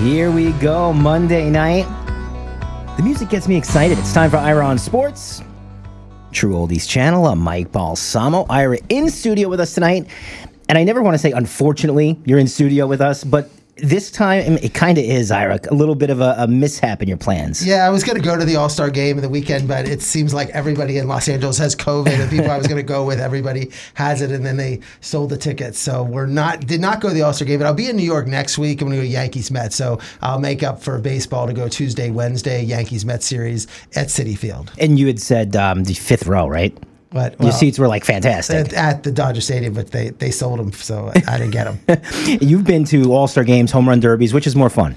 Here we go, Monday night. The music gets me excited. It's time for Ira on Sports. True Oldies channel. I'm Mike Balsamo. Ira in studio with us tonight. And I never want to say, unfortunately, you're in studio with us, but this time it kind of is, Ira, a little bit of a, a, mishap in your plans. Yeah, I was going to go to the All Star game in the weekend, but it seems like everybody in Los Angeles has COVID. The people I was going to go with, everybody has it, and then they sold the tickets. So we're not did not go to the All Star game. But I'll be in New York next week. I'm going to go Yankees Mets. So I'll make up for baseball to go Tuesday, Wednesday Yankees Mets series at Citi Field. And you had said um, the fifth row, right? But well, your seats were like fantastic at, the Dodger Stadium, but they they sold them, so I didn't get them. You've been to All Star games, home run derbies, which is more fun?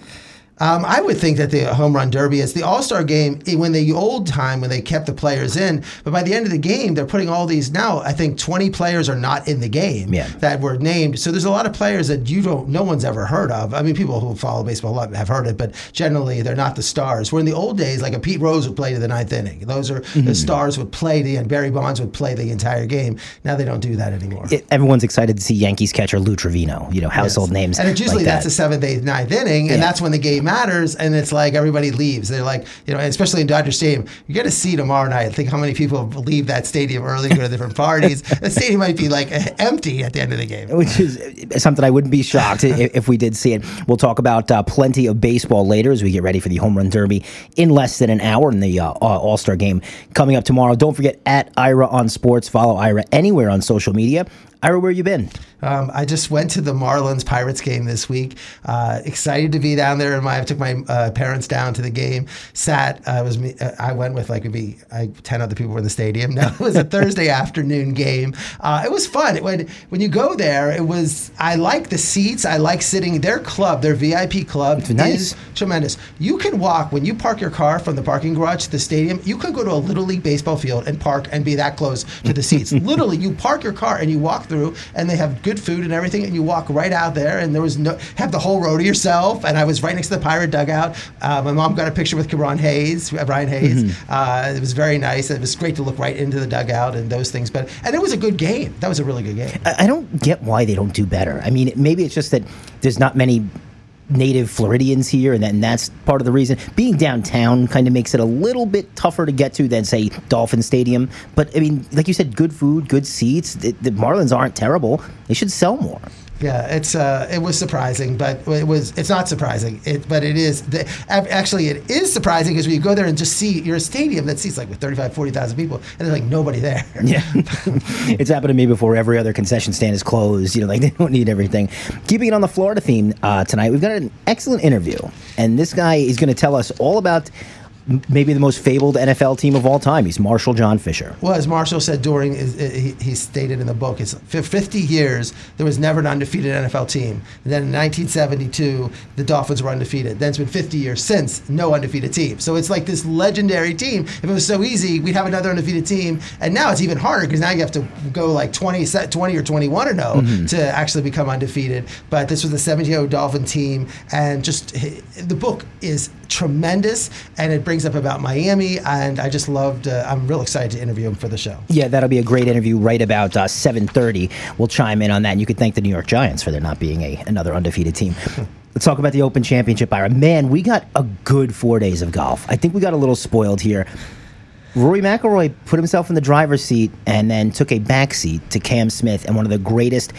Um, I would think that the home run derby is the All Star game when the old time when they kept the players in, but by the end of the game they're putting all these now. I think 20 players are not in the game yeah. that were named. So there's a lot of players that you don't, no one's ever heard of. I mean, people who follow baseball a lot have heard it, but generally they're not the stars. Where in the old days, like a Pete Rose would play to the ninth inning. Those are mm-hmm. the stars would play the and Barry Bonds would play the entire game. Now they don't do that anymore. It, everyone's excited to see Yankees catcher Lou Trivino. You know, household yes. names. And it's usually like that's that. the seventh, eighth, ninth inning, and yeah. that's when the game matters. And it's like everybody leaves. They're like, you know, especially in Dodger Stadium, you're going to see tomorrow night. Think how many people leave that stadium early, go to different parties. the stadium might be like empty at the end of the game. Which is something I wouldn't be shocked if we did see it. We'll talk about uh, plenty of baseball later as we get ready for the home run derby in less than an hour in the uh, All Star game coming up tomorrow. Don't forget at Ira on Sports. Follow Ira anywhere on social media. Ira, where you been? Um, I just went to the Marlins Pirates game this week. Uh, excited to be down there, and my I took my uh, parents down to the game. Sat, uh, was me. Uh, I went with like maybe I, ten other people were in the stadium. No, it was a Thursday afternoon game. Uh, it was fun. It, when when you go there, it was. I like the seats. I like sitting. Their club, their VIP club, it's nice. is tremendous. You can walk when you park your car from the parking garage to the stadium. You could go to a little league baseball field and park and be that close to the seats. Literally, you park your car and you walk through, and they have good food and everything, and you walk right out there, and there was no have the whole row to yourself. And I was right next to the pirate dugout. Uh, my mom got a picture with Ke'Bryan Hayes, uh, Brian Hayes. Mm-hmm. Uh, it was very nice. It was great to look right into the dugout and those things. But and it was a good game. That was a really good game. I, I don't get why they don't do better. I mean, maybe it's just that there's not many native Floridians here, and, then that's part of the reason. Being downtown kind of makes it a little bit tougher to get to than, say, Dolphin Stadium. But, I mean, like you said, good food, good seats. The, the Marlins aren't terrible. They should sell more. Yeah, it's uh, it was surprising, but it was it's not surprising. It, but it is the, actually it is surprising because when you go there and just see your stadium that seats like with 35, 40,000 people, and there's like nobody there. Yeah, it's happened to me before. Every other concession stand is closed. You know, like they don't need everything. Keeping it on the Florida theme uh, tonight, we've got an excellent interview, and this guy is going to tell us all about maybe the most fabled NFL team of all time. He's Marshall John Fisher. Well, as Marshall said during, uh, uh, he, he stated in the book, it's 50 years there was never an undefeated NFL team. And then in 1972, the Dolphins were undefeated. Then it's been 50 years since no undefeated team. So it's like this legendary team. If it was so easy, we'd have another undefeated team. And now it's even harder because now you have to go like 20, 20 or 21 or oh no mm-hmm. to actually become undefeated. But this was the 70 year Dolphin team, and just eh, the book is tremendous, and it brings up about Miami, and I just loved. Uh, I'm real excited to interview him for the show. Yeah, that'll be a great interview right about uh, 7:30. We'll chime in on that, and you could thank the New York Giants for there not being a another undefeated team. Let's talk about the Open Championship, Ira. Man, we got a good four days of golf. I think we got a little spoiled here. Rory McIlroy put himself in the driver's seat and then took a back seat to Cam Smith and one of the greatest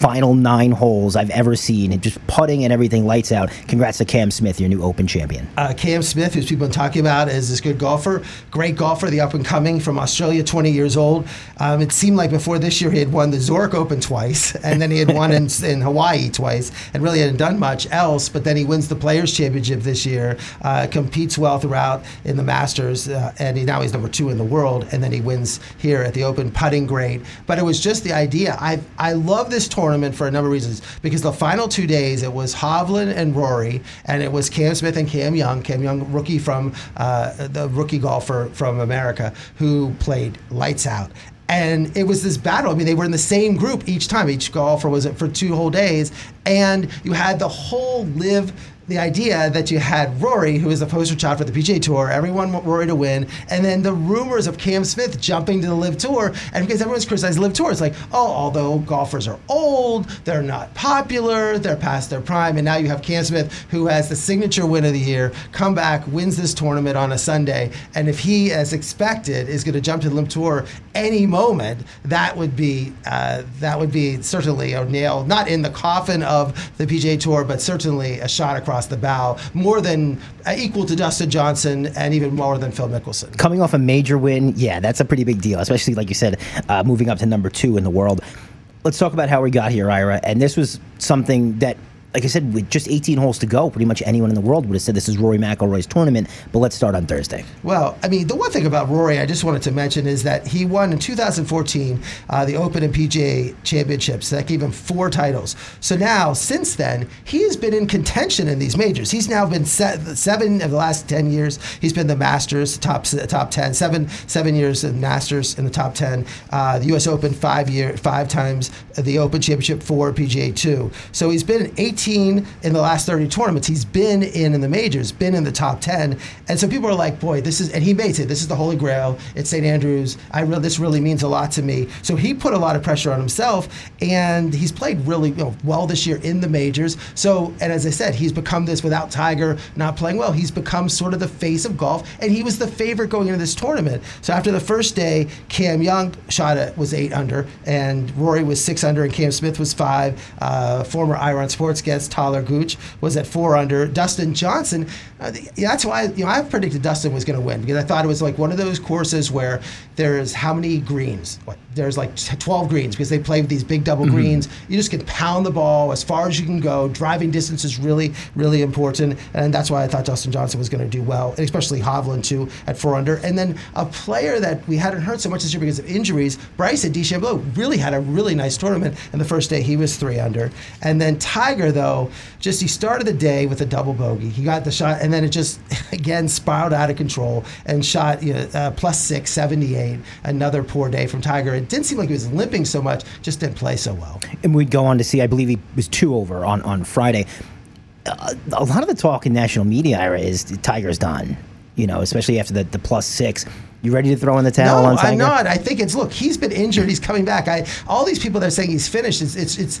final nine holes I've ever seen, and just putting and everything lights out. Congrats to Cam Smith, your new Open champion. Uh, Cam Smith, who's people been talking about as this good golfer, great golfer, the up and coming from Australia, 20 years old. Um, it seemed like before this year he had won the Zurich Open twice, and then he had won in, in, Hawaii twice, and really hadn't done much else. But then he wins the Players Championship this year, uh, competes well throughout in the Masters, uh, and he, now he's number two in the world. And then he wins here at the Open, putting great. But it was just the idea. I I love this tournament tournament for a number of reasons. Because the final two days, it was Hovland and Rory, and it was Cam Smith and Cam Young. Cam Young, rookie from uh, the rookie golfer from America, who played lights out and it was this battle. I mean, they were in the same group each time. Each golfer was it for two whole days, and you had the whole LIV the idea that you had Rory, who is the poster child for the PGA Tour, everyone want Rory to win, and then the rumors of Cam Smith jumping to the LIV Tour, and because everyone's criticized LIV Tour, it's like, oh, although golfers are old, they're not popular, they're past their prime, and now you have Cam Smith, who has the signature win of the year, come back, wins this tournament on a Sunday, and if he, as expected, is going to jump to the LIV Tour any moment, that would be uh, that would be certainly a nail, not in the coffin of the PGA Tour, but certainly a shot across the bow, more than uh, equal to Dustin Johnson, and even more than Phil Mickelson. Coming off a major win, yeah, that's a pretty big deal, especially like you said, uh, moving up to number two in the world. Let's talk about how we got here, Ira. And this was something that like I said, with just 18 holes to go, pretty much anyone in the world would have said this is Rory McIlroy's tournament. But let's start on Thursday. Well, I mean, the one thing about Rory I just wanted to mention is that he won in 2014 uh, the Open and PGA Championships. That gave him four titles. So now, since then, he has been in contention in these majors. He's now been seven of the last 10 years. He's been the Masters top top 10, seven seven years in Masters in the top 10. Uh, the U.S. Open five year five times. The Open Championship four, PGA two. So he's been 18 18 in the last 30 tournaments. He's been in in the majors, been in the top 10. And so people are like, boy, this is, and he made it. This is the Holy Grail. It's St. Andrews. I really, this really means a lot to me. So he put a lot of pressure on himself, and he's played really you know, well this year in the majors. So, and as I said, he's become this without Tiger not playing well. He's become sort of the face of golf, and he was the favorite going into this tournament. So after the first day, Cam Young shot it was eight under, and Rory was six under, and Cam Smith was five. Uh, former Ira on Sports against Talor Gooch was at four under. Dustin Johnson, uh, that's why you know I predicted Dustin was going to win because I thought it was like one of those courses where there's how many greens? What, there's like 12 greens because they play with these big double mm-hmm. greens. You just can pound the ball as far as you can go. Driving distance is really, really important, and that's why I thought Dustin Johnson was going to do well, and especially Hovland too at four under. And then a player that we hadn't heard so much this year because of injuries, Bryson DeChambeau, really had a really nice tournament. And the first day he was three under, and then Tiger though, just he started the day with a double bogey. He got the shot, and then it just again spiraled out of control and shot you know, uh, plus six, 78. Another poor day from Tiger it didn't seem like he was limping so much, just didn't play so well. And we'd go on to see, I believe he was two over on, on Friday. Uh, a lot of the talk in national media Ira, is Tiger's done, you know, especially after the, the plus six. You ready to throw in the towel no, on Tiger? I'm not. I think it's look. He's been injured. He's coming back. I all these people that are saying he's finished. It's it's, it's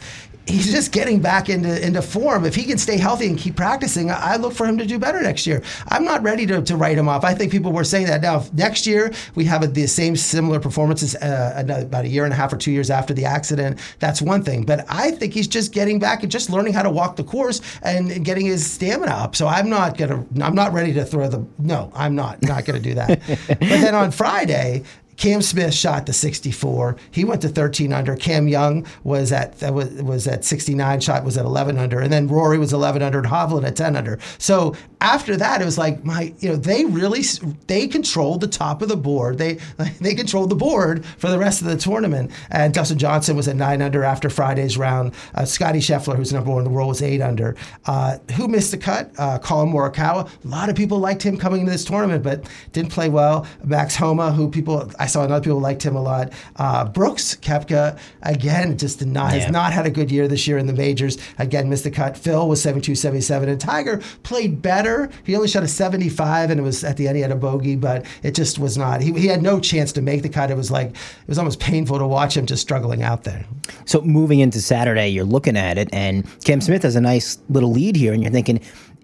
he's just getting back into, into form. If he can stay healthy and keep practicing, I, I look for him to do better next year. I'm not ready to, to write him off. I think people were saying that. Now, next year, we have a, the same similar performances uh, about a year and a half or two years after the accident. That's one thing. But I think he's just getting back and just learning how to walk the course and getting his stamina up. So I'm not to, I'm not ready to throw the, no, I'm not, not going to do that. but then on Friday, Cam Smith shot the 64. He went to 13 under. Cam Young was at was, was at 69. Shot was at 11 under, and then Rory was 11 under, and Hovland at 10 under. So after that, it was like my you know they really they controlled the top of the board. They they controlled the board for the rest of the tournament. And Dustin Johnson was at nine under after Friday's round. Uh, Scotty Scheffler, who's number one in the world, was eight under. Uh, who missed the cut? Uh, Collin Morikawa. A lot of people liked him coming into this tournament, but didn't play well. Max Homa, who people I saw other people liked him a lot. Uh, Brooks Koepka again just did not yeah. has not had a good year this year in the majors. Again, missed the cut. Phil was 72, 77, and Tiger played better. He only shot a 75, and it was at the end he had a bogey, but it just was not. He, he had no chance to make the cut. It was like it was almost painful to watch him just struggling out there. So moving into Saturday, you're looking at it, and Cam Smith has a nice little lead here, and you're thinking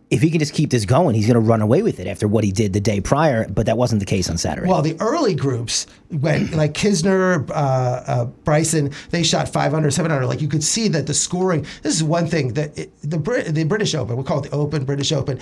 if he can just keep this going, he's going to run away with it after what he did the day prior. But that wasn't the case on Saturday. Well, the early groups, when like Kisner, uh, uh, Bryson, they shot five under, seven under. Like you could see that the scoring. This is one thing that it, the the British Open, we call it the Open British Open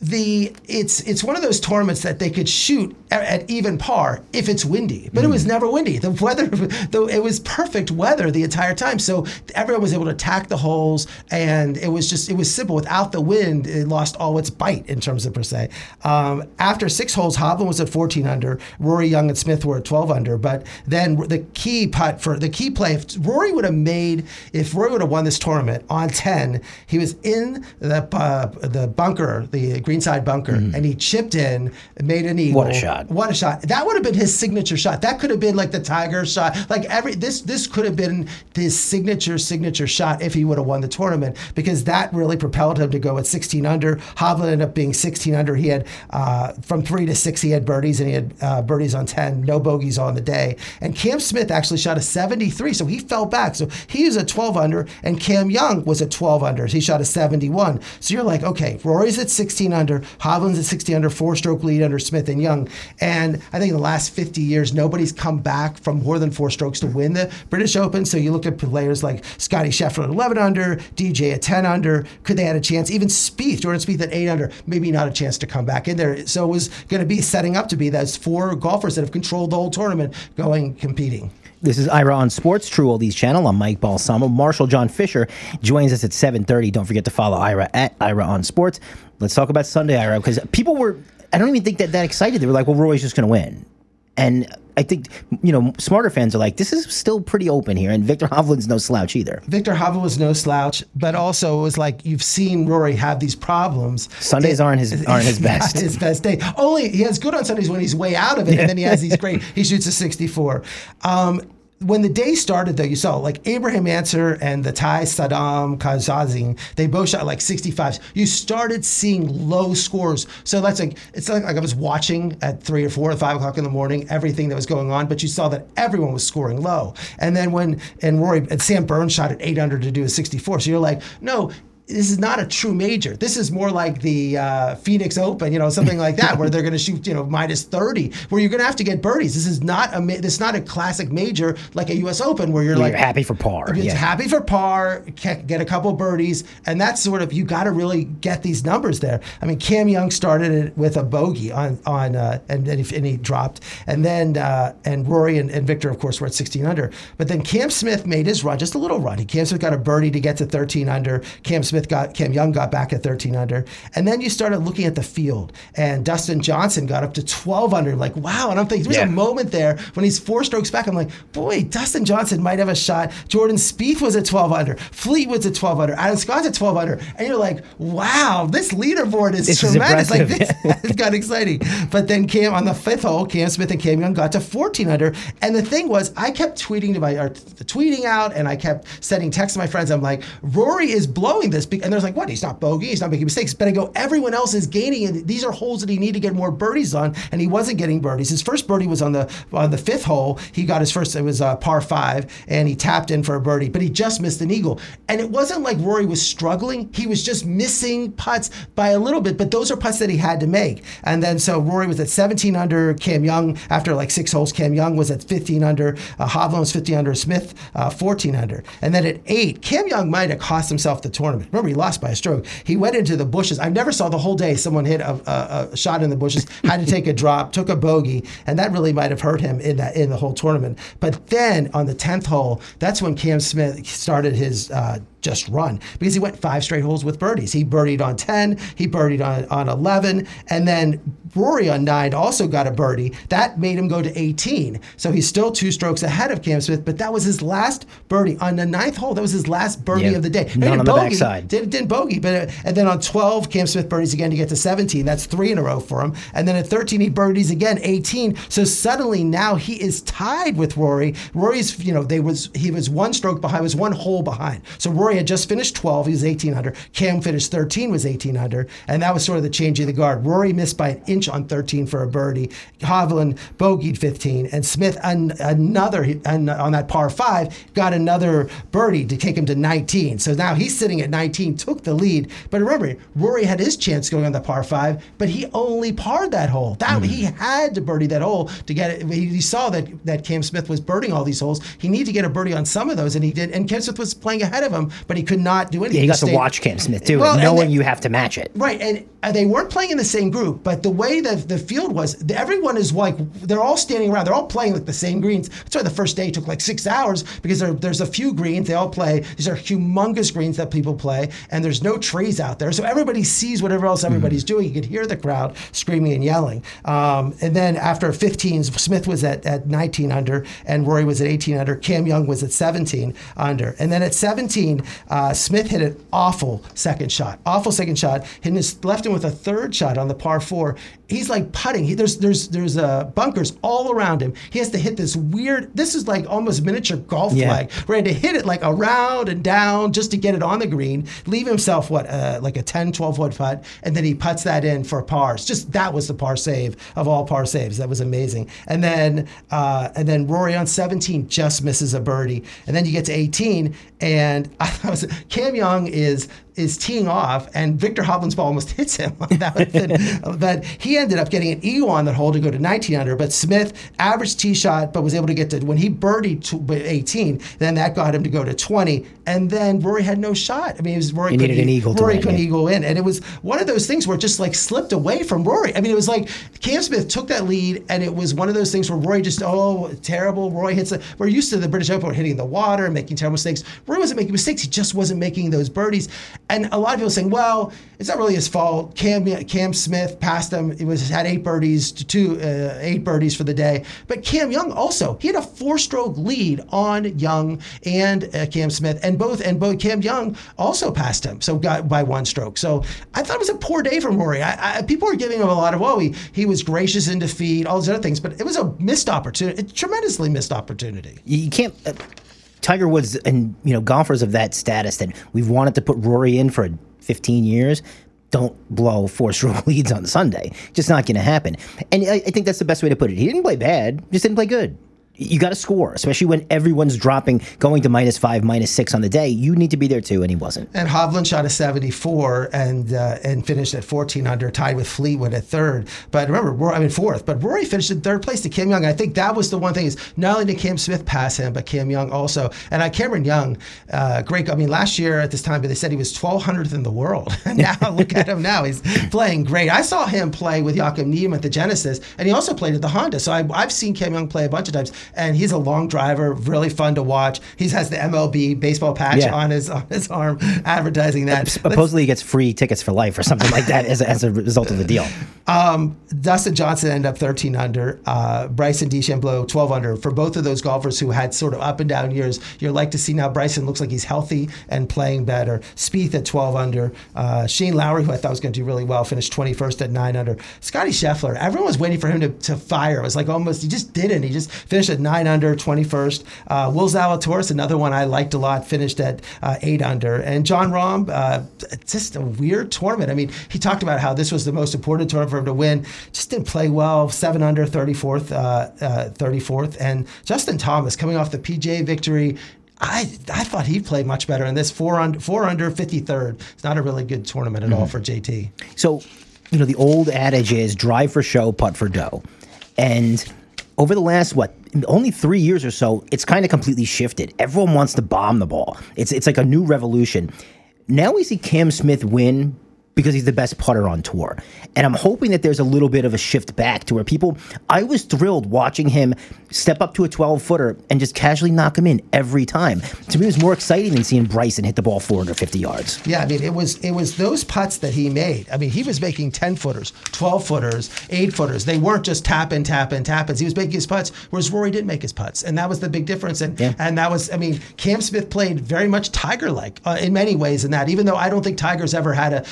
the it's it's one of those tournaments that they could shoot at, at even par if it's windy, but mm. it was mm. never windy. The weather, though, it was perfect weather the entire time, so everyone was able to attack the holes, and it was just it was simple. Without the wind, it lost all its bite in terms of per se. Um, after six holes, Hovland was at 14 under, Rory Young and Smith were at 12 under, but then the key putt for the key play, if Rory would have made, if Rory would have won this tournament on 10, he was in the uh, the bunker, the greenside bunker, and he chipped in, made an eagle. What a shot. What a shot! That would have been his signature shot. That could have been like the Tiger shot. Like every this this could have been his signature signature shot if he would have won the tournament because that really propelled him to go at 16 under. Hovland ended up being 16 under. He had uh, from three to six. He had birdies and he had uh, birdies on 10, no bogeys on the day. And Cam Smith actually shot a 73, so he fell back. So he was a 12 under, and Cam Young was a 12 under. He shot a 71. So you're like, okay, Rory's at 16 under, Hovland's at 16 under, four stroke lead under Smith and Young. And I think in the last 50 years, nobody's come back from more than four strokes to win the British Open. So you look at players like Scotty Scheffler at 11 under, DJ at 10 under. Could they had a chance? Even Spieth, Jordan Spieth at 8 under, maybe not a chance to come back in there. So it was going to be setting up to be those four golfers that have controlled the whole tournament going competing. This is Ira on Sports, True Oldies channel. I'm Mike Balsamo. Marshall John Fisher joins us at 7:30. Don't forget to follow Ira at Ira on Sports. Let's talk about Sunday, Ira, because people were. I don't even think that that excited. They were like, "Well, Rory's just going to win," and I think you know smarter fans are like, "This is still pretty open here," and Viktor Hovland's no slouch either. Viktor Hovland was no slouch, but also it was like you've seen Rory have these problems. Sundays aren't his aren't his best. His best day. Only he has good on Sundays when he's way out of it, and then he has these great. He shoots a 64. Um, when the day started, though, you saw like Abraham Ancer and the Thai Saddam Kazazin, they both shot like 65s. You started seeing low scores. So that's like, it's like, like I was watching at three or four or five o'clock in the morning, everything that was going on, but you saw that everyone was scoring low. And then when, and Rory, and Sam Burns shot at 800 to do a 64. So you're like, no, this is not a true major. This is more like the uh, Phoenix Open, you know, something like that, where they're going to shoot, you know, minus thirty, where you're going to have to get birdies. This is not a this is not a classic major like a U.S. Open where you're, You're like happy for par. You're Yeah. happy for par, get a couple birdies, and that's sort of you got to really get these numbers there. I mean, Cam Young started it with a bogey on on uh, and then he, and he dropped, and then uh, and Rory and, and Viktor, of course, were at 16 under. But then Cam Smith made his run, just a little run. He Cam Smith got a birdie to get to 13 under. Cam Smith got Cam Young got back at 13 under, and then you started looking at the field, and Dustin Johnson got up to 12 under. Like wow, and I'm thinking there was Yeah. a moment there when he's four strokes back. I'm like, boy, Dustin Johnson might have a shot. Jordan Spieth was at 12 under. Fleet was at 12 under. Adam Scott's at 12 under. And you're like, wow, this leaderboard is This is like this it got exciting. But then Cam on the fifth hole, Cam Smith and Cam Young got to 14 under. And the thing was, I kept tweeting to my or tweeting out, and I kept sending texts to my friends. I'm like, Rory is blowing this, be- and they're like, what? He's not bogey. He's not making mistakes. But I go, everyone else is gaining, and these are holes that he need to get more birdies on, and he wasn't getting birdies. His first birdie was on the on the fifth hole. He got his first. It was a par five, and he tapped in for a birdie, but he just missed an eagle. And it wasn't like Rory was struggling. He was just missing putts by a little bit, but those are putts that he had to make. And then so Rory was at 17 under. Cam Young after like six holes. Cam Young was at 15 under. Uh, Hovland was 15 under. Smith uh, 14 under. And then at eight, Cam Young might have cost himself the tournament. Remember, he lost by a stroke. He went into the bushes. I never saw the whole day someone hit a, a, a shot in the bushes, had to take a drop, took a bogey, and that really might have hurt him in that in the whole tournament. But then on the 10th hole, that's when Cam Smith started his. Uh, just run because he went five straight holes with birdies. He birdied on 10, he birdied on, on 11, and then Rory on 9 also got a birdie. That made him go to 18. So he's still two strokes ahead of Cam Smith, but that was his last birdie. On the ninth hole, that was his last birdie Yeah. of the day. He on didn't the bogey, backside. Didn't, didn't bogey, but uh, and then on 12, Cam Smith birdies again to get to 17. That's three in a row for him. And then at 13, he birdies again, 18. So suddenly now he is tied with Rory. Rory's, you know, they was he was one stroke behind, was one hole behind. So Rory had just finished 12, he was 18 under. Cam finished 13, was 18 under, and that was sort of the change of the guard. Rory missed by an inch on 13 for a birdie. Hovland bogeyed 15, and Smith an, another an, on that par five got another birdie to take him to 19. So now he's sitting at 19, took the lead. But remember, Rory had his chance going on the par five, but he only parred that hole. That hmm. he had to birdie that hole to get it. He, he saw that that Cam Smith was birding all these holes. He needed to get a birdie on some of those, and he did. And Cam Smith was playing ahead of him, but he could not do anything. Yeah, you got He to watch Cam Smith too, Well, knowing they- you have to match it. Right, and they weren't playing in the same group, but the way that the field was, the- everyone is like they're all standing around. They're all playing like the same greens. That's why the first day took like six hours because there, there's a few greens they all play. These are humongous greens that people play, and there's no trees out there, so everybody sees whatever else everybody's doing. You could hear the crowd screaming and yelling. Um, and then after 15, Smith was at, at 19 under, and Rory was at 18 under. Cam Young was at 17 under, and then at 17, Uh, Smith hit an awful second shot, awful second shot. Hitting his left him with a third shot on the par four. He's like putting. He, there's there's there's uh, bunkers all around him. He has to hit this weird. This is like almost miniature golf Yeah. flag. Ready to hit it like around and down just to get it on the green. Leave himself what uh, like a 10, 12 foot putt, and then he puts that in for pars. Just that was the par save of all par saves. That was amazing. And then uh, and then Rory on 17 just misses a birdie, and then you get to 18, and I was, Cam Young is is teeing off, and Viktor Hovland's ball almost hits him. that would have been, but he ended up getting an eagle on that hole to go to 19 under. But Smith averaged tee shot, but was able to get to when he birdied to uh, 18. Then that got him to go to 20, and then Rory had no shot. I mean, it was Rory He couldn't needed an eagle Rory win, couldn't yeah. eagle in, and it was one of those things where it just like slipped away from Rory. I mean, it was like Cam Smith took that lead, and it was one of those things where Rory just oh terrible. Rory hits. A, we're used to the British Open hitting the water and making terrible mistakes. Rory wasn't making mistakes. He just wasn't making those birdies. And a lot of people saying, well, it's not really his fault. Cam Cam Smith passed him. It was had eight birdies, to two uh, eight birdies for the day. But Cam Young also he had a four-stroke lead on Young and uh, Cam Smith, and both and both Cam Young also passed him, so got by one stroke. So I thought it was a poor day for Rory. I, I, people were giving him a lot of oh he he was gracious in defeat, all these other things, but it was a missed opportunity, a tremendously missed opportunity. You can't. Uh, Tiger Woods and you know golfers of that status that we've wanted to put Rory in for 15 years don't blow four stroke leads on Sunday. Just not going to happen. And I, I think that's the best way to put it. He didn't play bad, just didn't play good. You got to score, especially when everyone's dropping, going to minus five, minus six on the day. You need to be there too, and he wasn't. And Hovland shot a 74 and uh, and finished at 14 under, tied with Fleetwood at third. But remember, I mean fourth. But Rory finished in third place to Cam Young. I think that was the one thing is not only did Cam Smith pass him, but Cam Young also. And I, Cameron Young, uh, great. I mean, last year at this time, they said he was 1200th in the world. And now look at him now; he's playing great. I saw him play with Joaquin Niem at the Genesis, and he also played at the Honda. So I, I've seen Cam Young play a bunch of times, and he's a long driver, really fun to watch. He has the MLB baseball patch Yeah. on his on his arm, advertising that. Supposedly, he gets free tickets for life or something like that as, a- as a result of the deal. Um, Dustin Johnson ended up 13 under. Uh, Bryson DeChambeau 12 under. For both of those golfers who had sort of up and down years, you're like to see now Bryson looks like he's healthy and playing better. Spieth at 12 under. Uh, Shane Lowry, who I thought was going to do really well, finished 21st at 9 under. Scotty Scheffler, everyone was waiting for him to, to fire. It was like almost, he just didn't. He just finished at 9 under, 21st. Uh, Will Zalatoris, another one I liked a lot, finished at uh, 8 under. And Jon Rahm, uh, just a weird tournament. I mean, he talked about how this was the most important tournament for him to win. Just didn't play well. 7 under, 34th, uh, uh, 34th. And Justin Thomas coming off the PGA victory. I, I thought he played much better in this four under four under 53rd. It's not a really good tournament at all for JT. So, you know, the old adage is drive for show, putt for dough. And over the last, what, only three years or so, it's kind of completely shifted. Everyone wants to bomb the ball. It's, it's like a new revolution. Now we see Cam Smith win because he's the best putter on tour. And I'm hoping that there's a little bit of a shift back to where people, I was thrilled watching him step up to a 12 footer and just casually knock him in every time. To me, it was more exciting than seeing Bryson hit the ball 450 yards. Yeah, I mean, it was it was those putts that he made. I mean, he was making ten footers, twelve footers, eight footers. They weren't just tap in, tap in, tap ins. He was making his putts, whereas Rory didn't make his putts, and that was the big difference. And Yeah. and that was, I mean, Cam Smith played very much Tiger like uh, in many ways in that. Even though I don't think Tiger's ever had a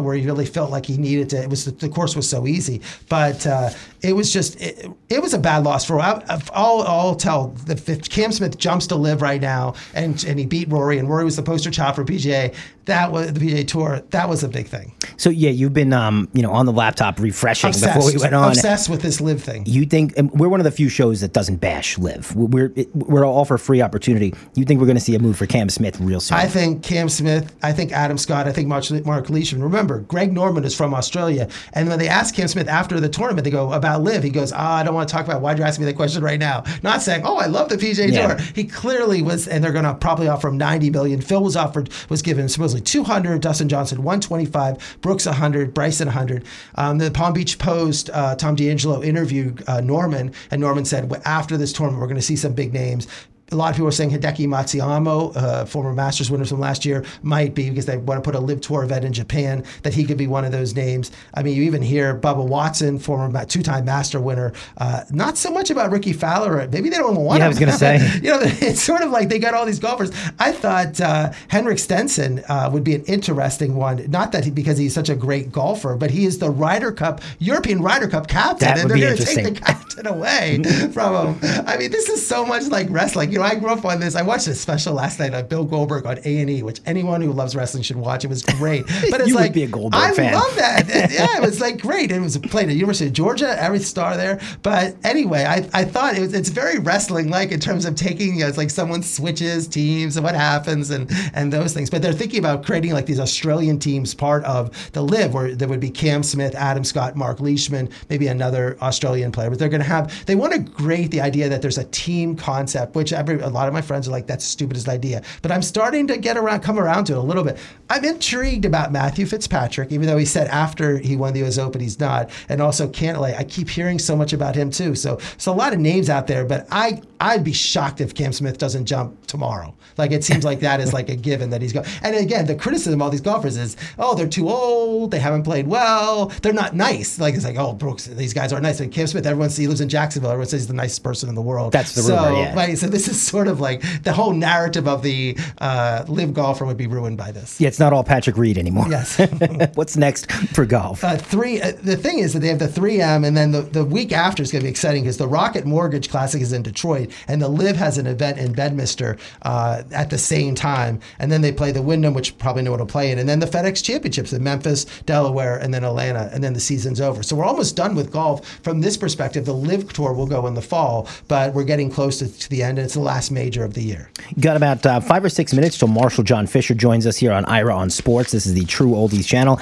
where he really felt like he needed to. It was the course was so easy, but uh, it was just it, it was a bad loss for. I, I'll I'll tell the if Cam Smith jumps to LIV right now, and and he beat Rory, and Rory was the poster child for PGA. That was the PGA Tour. That was a big thing. So yeah, you've been um, you know on the laptop refreshing Obsessed, before we went on. obsessed with this LIV thing. You think we're one of the few shows that doesn't bash LIV. We're we're all for free opportunity. You think we're going to see a move for Cam Smith real soon? I think Cam Smith, I think Adam Scott, I think Mark, Mark Leishman. Remember, Greg Norman is from Australia. And when they asked Cam Smith after the tournament, they go, about LIV. He goes, ah, I don't want to talk about it. why'd you ask me that question right now? Not saying, oh, I love the PGA Yeah. Tour. He clearly was, and they're going to probably offer him 90 million. Phil was offered, was given supposedly 200, Dustin Johnson 125, Brooks 100, Bryson 100. Um, the Palm Beach Post, uh, Tom D'Angelo interviewed uh, Norman, and Norman said, "Well, after this tournament, we're going to see some big names a lot of people are saying Hideki Matsuyama, uh, former Masters winner from last year, might be because they want to put a LIV Tour event in Japan. That he could be one of those names. I mean, you even hear Bubba Watson, former two-time Master winner. Uh, not so much about Rickie Fowler. Maybe they don't want. Yeah, him. I was going to say. you know, it's sort of like they got all these golfers. I thought uh, Henrik Stenson uh, would be an interesting one. Not that he, because he's such a great golfer, but he is the Ryder Cup European Ryder Cup captain, That and would they're going to take the captain away from him. I mean, this is so much like wrestling. You know, I grew up on this. I watched a special last night on Bill Goldberg on A and E, which anyone who loves wrestling should watch. It was great. But it's You would like be a Goldberg I fan. love that. yeah, it was like great. It was a played at the University of Georgia. Every star there. But anyway, I, I thought it was it's very wrestling like in terms of taking. You know, it's like someone switches teams and what happens and and those things. But they're thinking about creating like these Australian teams part of the LIV, where there would be Cam Smith, Adam Scott, Mark Leishman, maybe another Australian player. But they're going to have they want to create the idea that there's a team concept, which every a lot of my friends are like that's the stupidest idea. But I'm starting to get around, come around to it a little bit. I'm intrigued about Matthew Fitzpatrick, even though he said after he won the U.S. Open he's not, and also Cantlay. I keep hearing so much about him too. So so a lot of names out there, but I I'd be shocked if Cam Smith doesn't jump tomorrow. Like it seems like that is like a given that he's going. And again, the criticism of all these golfers is, oh, they're too old, they haven't played well, they're not nice. Like it's like, oh, Brooks, these guys aren't nice. Like Cam Smith, everyone says he lives in Jacksonville. Everyone says he's the nicest person in the world. That's the so, rumor, yeah. Right, so this is sort of like the whole narrative of the uh, LIV golfer would be ruined by this. Yeah, it's not all Patrick Reed anymore. Yes. What's next for golf? Uh, three. Uh, the thing is that they have the 3M, and then the, the week after is going to be exciting because the Rocket Mortgage Classic is in Detroit, and the LIV has an event in Bedminster uh, at the same time, and then they play the Wyndham, which probably know what to play in, and then the FedEx Championships in Memphis, Delaware, and then Atlanta, and then the season's over. So we're almost done with golf from this perspective. The LIV Tour will go in the fall, but we're getting close to, to the end, and it's the last major of the year. Got about uh, five or six minutes till Marshall John Fisher joins us here on Ira on Sports. This is the True Oldies channel.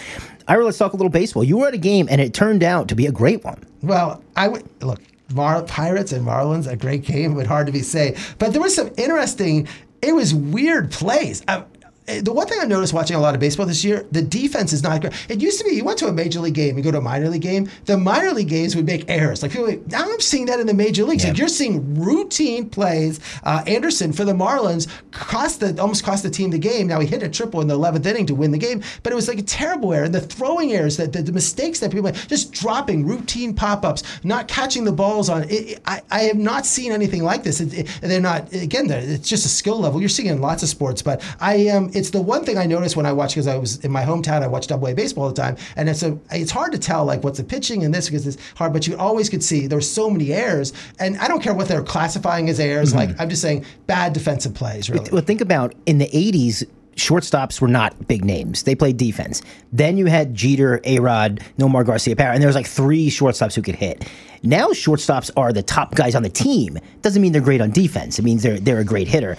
Ira, let's talk a little baseball. You were at a game, and it turned out to be a great one. Well, I would look Mar- Pirates and Marlins, a great game, but hard to be say. But there was some interesting. It was weird plays. Uh, the one thing I noticed watching a lot of baseball this year, the defense is not great. It used to be you went to a major league game, you go to a minor league game, the minor league games would make errors. Like people, like, now I'm seeing that in the major leagues. Like you're seeing routine plays. Uh, Anderson for the Marlins cost the almost cost the team the game. Now he hit a triple in the 11th inning to win the game, but it was like a terrible error. And the throwing errors, that the, the mistakes that people make, just dropping routine pop ups, not catching the balls on. It, it- I, I have not seen anything like this. It, they're not again. They're, it's just a skill level. You're seeing it in lots of sports, but I am. It's the one thing I noticed when I watched because I was in my hometown. I watched Double A baseball all the time, and it's a. It's hard to tell like what's the pitching and this because it's hard. But you always could see there were so many errors, and I don't care what they're classifying as errors. Mm-hmm. Like I'm just saying bad defensive plays. Really. Well, think about in the 80s, shortstops were not big names. They played defense. Then you had Jeter, A Rod, Nomar Garciaparra, and there was like three shortstops who could hit. Now shortstops are the top guys on the team. Doesn't mean they're great on defense. It means they're they're a great hitter.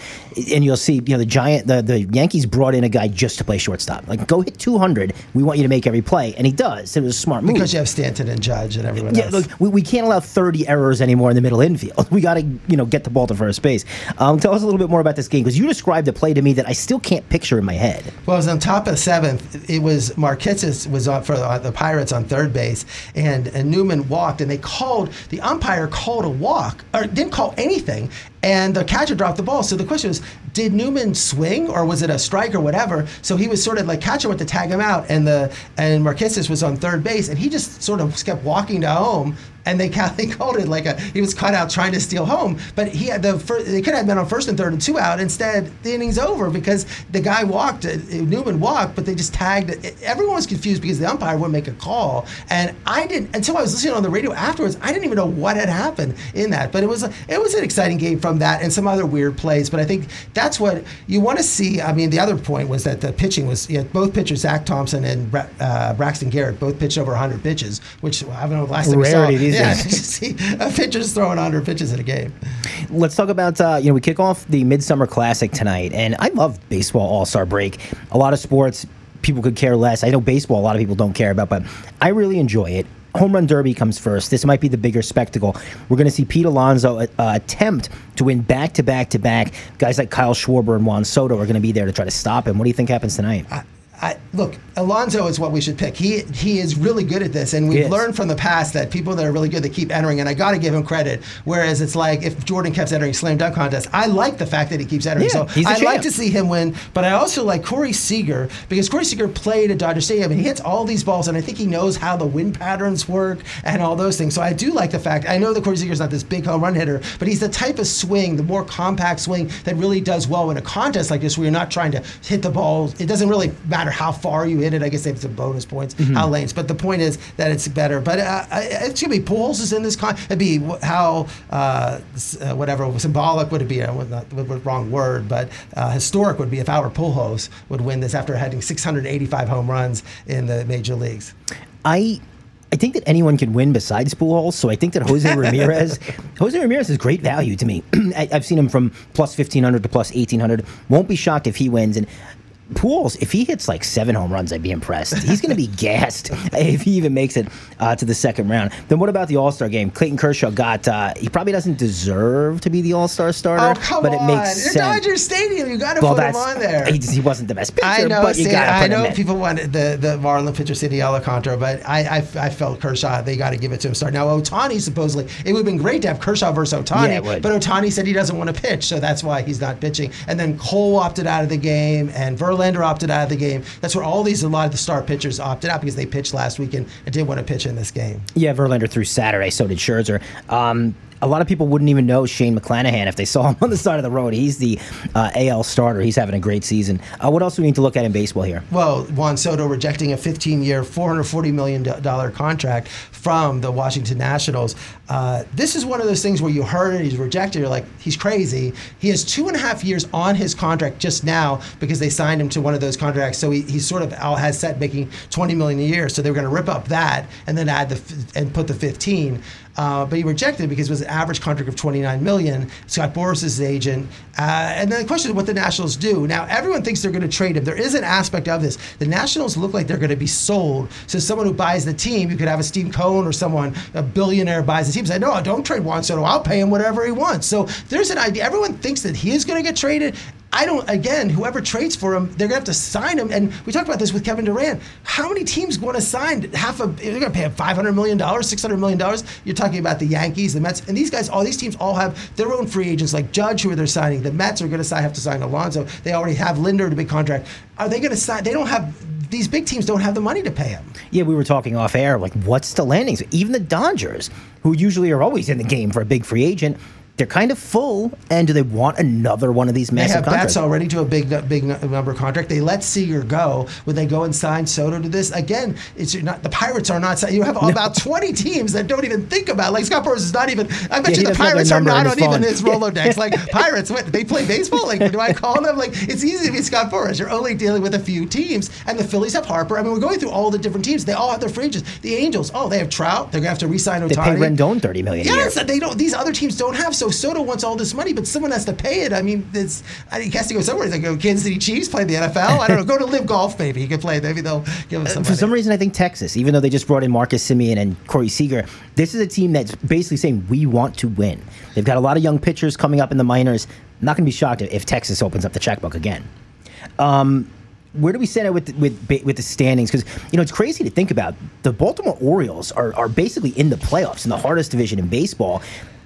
And you'll see, you know, the giant the, the Yankees brought in a guy just to play shortstop. Like go hit 200. We want you to make every play, and he does. It was a smart move. because you have Stanton and Judge and everyone Yeah, else. look, we, we can't allow 30 errors anymore in the middle infield. We got to, you know, get the ball to first base. Um, tell us a little bit more about this game because you described a play to me that I still can't picture in my head. Well, it was on top of seventh. It was Marquitzis was on for uh, the Pirates on third base, and, and Newman walked, and they called the umpire called a walk or didn't call anything, and the catcher dropped the ball. So the question was, did Newman swing or was it a strike or whatever? So he was sort of like catcher went to tag him out, and the and Marquitzis was on third base, and he just sort of kept walking to home. And they, they called it like a he was caught out trying to steal home, but he had the first, they could have been on first and third and two out. Instead, the inning's over because the guy walked, uh, Newman walked, but they just tagged. Everyone was confused because the umpire wouldn't make a call, and I didn't until I was listening on the radio afterwards. I didn't even know what had happened in that, but it was it was an exciting game from that and some other weird plays. But I think that's what you want to see. I mean, the other point was that the pitching was you know, both pitchers, Zach Thompson and uh, Braxton Garrett, both pitched over 100 pitches, which I don't know the last time we saw. Yeah, see a pitcher's throwing 100 pitches in a game. Let's talk about, uh, you know, we kick off the Midsummer Classic tonight, and I love baseball All Star break. A lot of sports, people could care less. I know baseball, a lot of people don't care about, but I really enjoy it. Home Run Derby comes first. This might be the bigger spectacle. We're going to see Pete Alonso uh, attempt to win back to back to back. Guys like Kyle Schwarber and Juan Soto are going to be there to try to stop him. What do you think happens tonight? I, look, Alonso is what we should pick. He he is really good at this, and we've learned from the past that people that are really good they keep entering, and I got to give him credit. Whereas it's like if Jordan kept entering slam dunk contests, I like the fact that he keeps entering. Yeah, so I like to see him win, but I also like Corey Seager because Corey Seager played at Dodger Stadium and he hits all these balls, and I think he knows how the wind patterns work and all those things. So I do like the fact. I know that Corey Seager's not this big home run hitter, but he's the type of swing, the more compact swing that really does well in a contest like this, where you're not trying to hit the ball. It doesn't really matter how far you hit it. I guess they have some bonus points, mm-hmm. how lanes. But the point is that it's better. But uh, it's gonna be Pujols is in this con. It'd be how uh, uh, whatever symbolic would it be? Uh, not wrong word, but uh, historic would be if Albert Pujols would win this after having 685 home runs in the major leagues. I I think that anyone can win besides Pujols. So I think that Jose Ramirez, Jose Ramirez is great value to me. I, have seen him from plus fifteen hundred to plus eighteen hundred. Won't be shocked if he wins. And Pujols, if he hits like seven home runs, I'd be impressed. He's going to be gassed if he even makes it uh, to the second round. Then what about the All Star game? Clayton Kershaw got. Uh, he probably doesn't deserve to be the All Star starter. Oh come but on! it makes You're sense. Dodger Stadium. You got to well, put him on there. He, he, wasn't the best pitcher. I know. But you I know people wanted the the Marlin pitcher Sandy Alcantara, but I, I, I felt Kershaw. They got to give it to him. Start now. Ohtani supposedly it would have been great to have Kershaw versus Ohtani, yeah, but Ohtani said he doesn't want to pitch, so that's why he's not pitching. And then Cole opted out of the game, and Verlander opted out of the game. That's where all these a lot of the star pitchers opted out because they pitched last weekend and didn't want to pitch in this game. Yeah, Verlander threw Saturday, so did Scherzer. Um, a lot of people wouldn't even know Shane McClanahan if they saw him on the side of the road. He's the uh, AL starter. He's having a great season. Uh, what else do we need to look at in baseball here? Well, Juan Soto rejecting a 15-year, $440 million contract from the Washington Nationals. Uh, this is one of those things where you heard it, he's rejected, you're like, he's crazy. He has two and a half years on his contract just now because they signed him to one of those contracts. So he, he sort of has set making 20 million a year. So they were going to rip up that and then add the and put the 15. Uh, but he rejected it because it was an average contract of 29 million. Scott Boras is his agent. Uh, and then the question is what the Nationals do. Now, everyone thinks they're going to trade him. There is an aspect of this. The Nationals look like they're going to be sold. So someone who buys the team, you could have a Steve Cohen or someone, a billionaire buys the team, say, no, don't trade Juan Soto. I'll pay him whatever he wants. So there's an idea. Everyone thinks that he is going to get traded. I don't. Again, whoever trades for him, they're gonna have to sign him. And we talked about this with Kevin Durant. How many teams want to sign half a? They're gonna pay him five hundred million dollars, six hundred million dollars. You're talking about the Yankees, the Mets, and these guys. All these teams all have their own free agents, like Judge, who they're signing. The Mets are gonna sign, have to sign Alonso. They already have Lindor to big contract. Are they gonna sign? They don't have. These big teams don't have the money to pay him. Yeah, we were talking off air. Like, what's the landings? Even the Dodgers, who usually are always in the game for a big free agent they're kind of full, and do they want another one of these massive? They have contracts? bats already to a big, big number contract. They let Seager go. Would they go and sign Soto to this again? It's not the Pirates are not. You have no. about twenty teams that don't even think about. It. Like Scott Boras is not even. I bet yeah, you the Pirates are not on even his Rolodex. like Pirates, what they play baseball? Like do I call them? Like it's easy to be Scott Boras. You're only dealing with a few teams, and the Phillies have Harper. I mean, we're going through all the different teams. They all have their free agents. The Angels, oh, they have Trout. They're gonna have to re-sign Ohtani. They pay Rendon thirty million. Yes, they don't. These other teams don't have. So Soto wants all this money, but someone has to pay it. I mean, it's I he has to go somewhere. They go Kansas City Chiefs play the NFL. I don't know. Go to LIV Golf maybe he can play. Maybe they'll give him some. Uh, for some reason, I think Texas, even though they just brought in Marcus Semien and Corey Seager, this is a team that's basically saying we want to win. They've got a lot of young pitchers coming up in the minors. I'm not going to be shocked if Texas opens up the checkbook again. Um, where do we stand with with with the standings? Because you know it's crazy to think about. The Baltimore Orioles are are basically in the playoffs in the hardest division in baseball,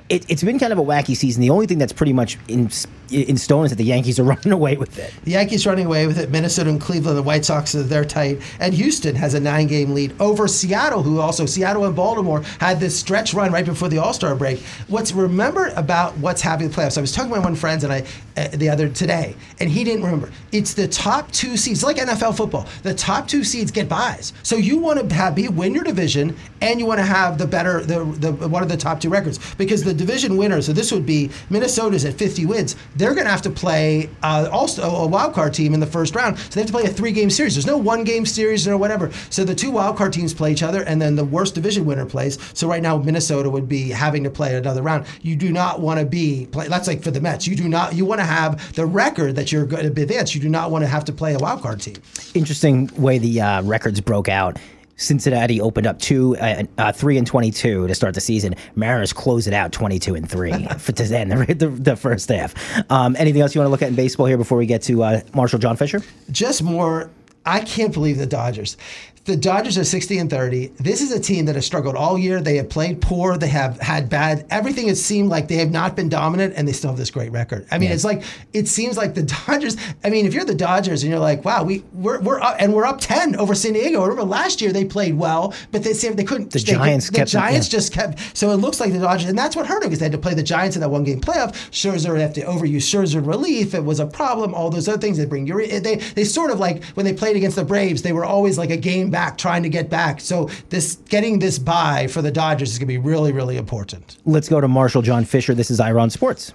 it, has been kind of a wacky season. The only thing that's pretty much in in stone is that the Yankees are running away with it. The Yankees running away with it. Minnesota and Cleveland, the White Sox, they're tight, and Houston has a nine-game lead over Seattle, who also Seattle and Baltimore had this stretch run right before the All Star break. What's remembered about what's happening in the playoffs? I was talking to my one friend and I uh, the other today, and he didn't remember. It's the top two seeds, like NFL football. The top two seeds get buys. So you want to have be win your division, and you want to have the better the, the one of the top two records because the division winner. So this would be Minnesota's at 50 wins. They're going to have to play uh, also a wild card team in the first round. So they have to play a three game series. There's no one game series or whatever. So the two wild card teams play each other, and then the worst division winner plays. So right now Minnesota would be having to play another round. You do not want to be play. That's like for the Mets. You do not. You want to have the record that you're going to advance. You do not want to have to play a wild card team. Interesting way the uh, records broke out. Cincinnati opened up two, uh, uh, three and twenty-two to start the season. Mariners closed it out twenty-two and three for to end the, the, the, first half. Um, anything else you want to look at in baseball here before we get to uh, Marshall John Fisher? Just more I can't believe the Dodgers the Dodgers are 60 and 30. This is a team that has struggled all year. They have played poor. They have had bad. Everything has seemed like they have not been dominant, and they still have this great record. I mean, yeah. it's like it seems like the Dodgers. I mean, if you're the Dodgers and you're like, wow, we we're, we're up and we're up 10 over San Diego. Remember last year they played well, but they they couldn't. The they, Giants the kept. Giants yeah. just kept. So it looks like the Dodgers, and that's what hurt them because they had to play the Giants in that one game playoff. Scherzer have to overuse Scherzer relief. It was a problem. All those other things they bring. They they sort of like when they played against the Braves, they were always like a game back trying to get back. So this getting this buy for the Dodgers is going to be really, really important. Let's go to Marshall John Fisher. This is Ira on Sports.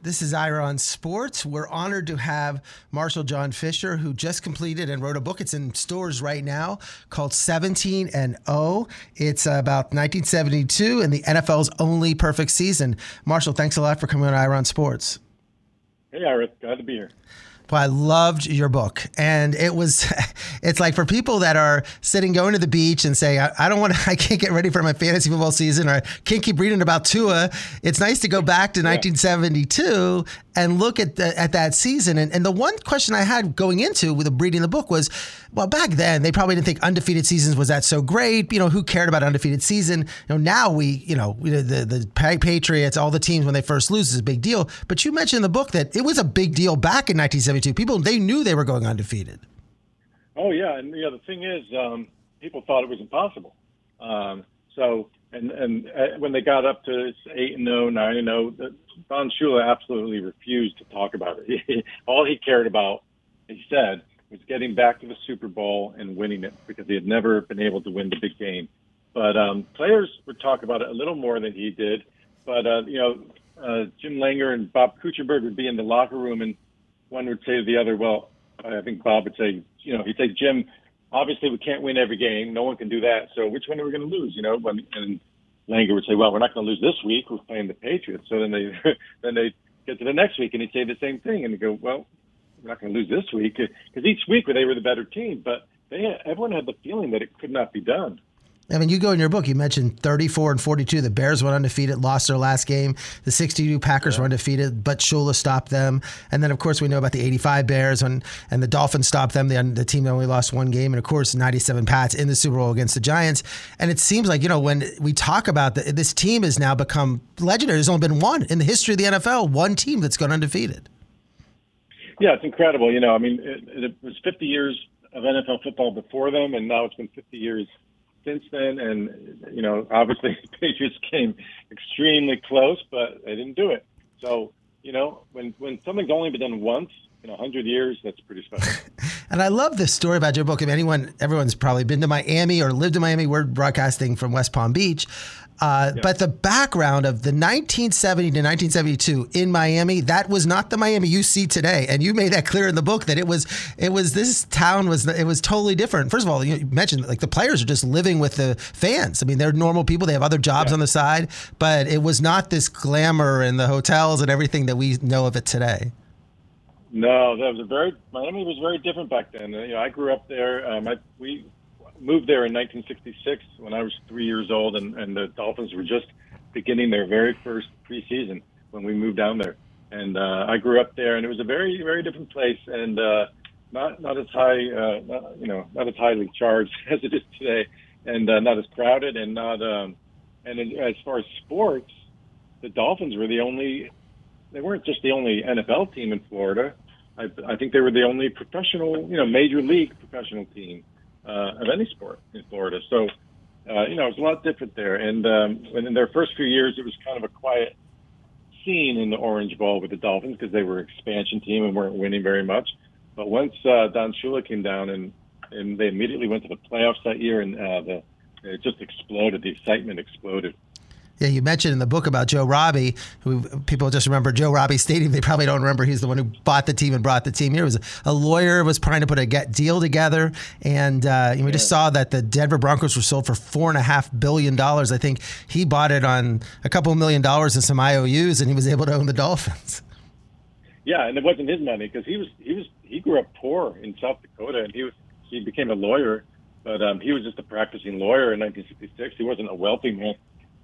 This is Ira on Sports. We're honored to have Marshall John Fisher, who just completed and wrote a book. It's in stores right now called 17 and 0. It's about 1972 and the NFL's only perfect season. Marshall, thanks a lot for coming on Ira on Sports. Hey, Ira. Glad to be here. Well, I loved your book. And it was, it's like for people that are sitting going to the beach and saying, I, I don't want to, I can't get ready for my fantasy football season or I can't keep reading about Tua. It's nice to go back to yeah. 1972 and look at the, at that season. And, and the one question I had going into with reading the book was, well, back then they probably didn't think undefeated seasons was that so great. You know, who cared about undefeated season? You know, now we, you know, the the Patriots, all the teams when they first lose is a big deal. But you mentioned in the book that it was a big deal back in 1972. People they knew they were going undefeated. Oh yeah, and know the thing is, um, people thought it was impossible. Um, so and and uh, when they got up to eight and 0, 9 and 0, Don Shula absolutely refused to talk about it. all he cared about, he said, was getting back to the Super Bowl and winning it because he had never been able to win the big game. But um, players would talk about it a little more than he did. But uh, you know, uh, Jim Langer and Bob Kuechenberg would be in the locker room, and one would say to the other, "Well, I think Bob would say, you know, he'd say, Jim, obviously we can't win every game. No one can do that. So which one are we going to lose? You know, when, and Langer would say, well, we're not going to lose this week. We're playing the Patriots. So then they then they get to the next week and he'd say the same thing, and they go, well, we're not going to lose this week because each week they were the better team, but they everyone had the feeling that it could not be done. I mean, you go in your book, you mentioned 34 and 42. The Bears went undefeated, lost their last game. The 62 Packers yeah. were undefeated, but Shula stopped them. And then, of course, we know about the 85 Bears and, and the Dolphins stopped them. The, the team that only lost one game. And, of course, 97 Pats in the Super Bowl against the Giants. And it seems like, you know, when we talk about the, this team has now become legendary. There's only been one in the history of the NFL, one team that's gone undefeated. Yeah, it's incredible. You know, I mean, it, it was 50 years of NFL football before them, and now it's been 50 years since then. And you know, obviously, the Patriots came extremely close, but they didn't do it. So, you know, when when something's only been done once in a hundred years, that's pretty special. and I love this story about your book. If anyone, everyone's probably been to Miami or lived in Miami. We're broadcasting from West Palm Beach. Uh, yeah. But the background of the 1970 to 1972 in Miami, that was not the Miami you see today, and you made that clear in the book that it was it was this town was it was totally different. First of all, you mentioned like the players are just living with the fans. I mean, they're normal people; they have other jobs yeah. on the side, but it was not this glamour and the hotels and everything that we know of it today. No, that was a very Miami was very different back then. You know, I grew up there. Um, I, we moved there in 1966 when I was three years old, and, and the Dolphins were just beginning their very first preseason when we moved down there. And uh, I grew up there, and it was a very, very different place, and uh, not not as high, uh, not, you know, not as highly charged as it is today, and uh, not as crowded, and not. Um, and as far as sports, the Dolphins were the only. They weren't just the only NFL team in Florida. I, I think they were the only professional, you know, major league professional team uh, of any sport in Florida. So, uh, you know, it's a lot different there. And um, in their first few years, it was kind of a quiet scene in the Orange Bowl with the Dolphins because they were an expansion team and weren't winning very much. But once uh, Don Shula came down and and they immediately went to the playoffs that year, and uh, the it just exploded. The excitement exploded. Yeah, you mentioned in the book about Joe Robbie, who people just remember Joe Robbie Stadium. They probably don't remember he's the one who bought the team and brought the team here. It was a lawyer was trying to put a get deal together, and uh, we just saw that the Denver Broncos were sold for four and a half billion dollars. I think he bought it on a couple of million dollars and some IOUs, and he was able to own the Dolphins. Yeah, and it wasn't his money because he was he was he grew up poor in South Dakota, and he was he became a lawyer, but um, he was just a practicing lawyer in 1966. He wasn't a wealthy man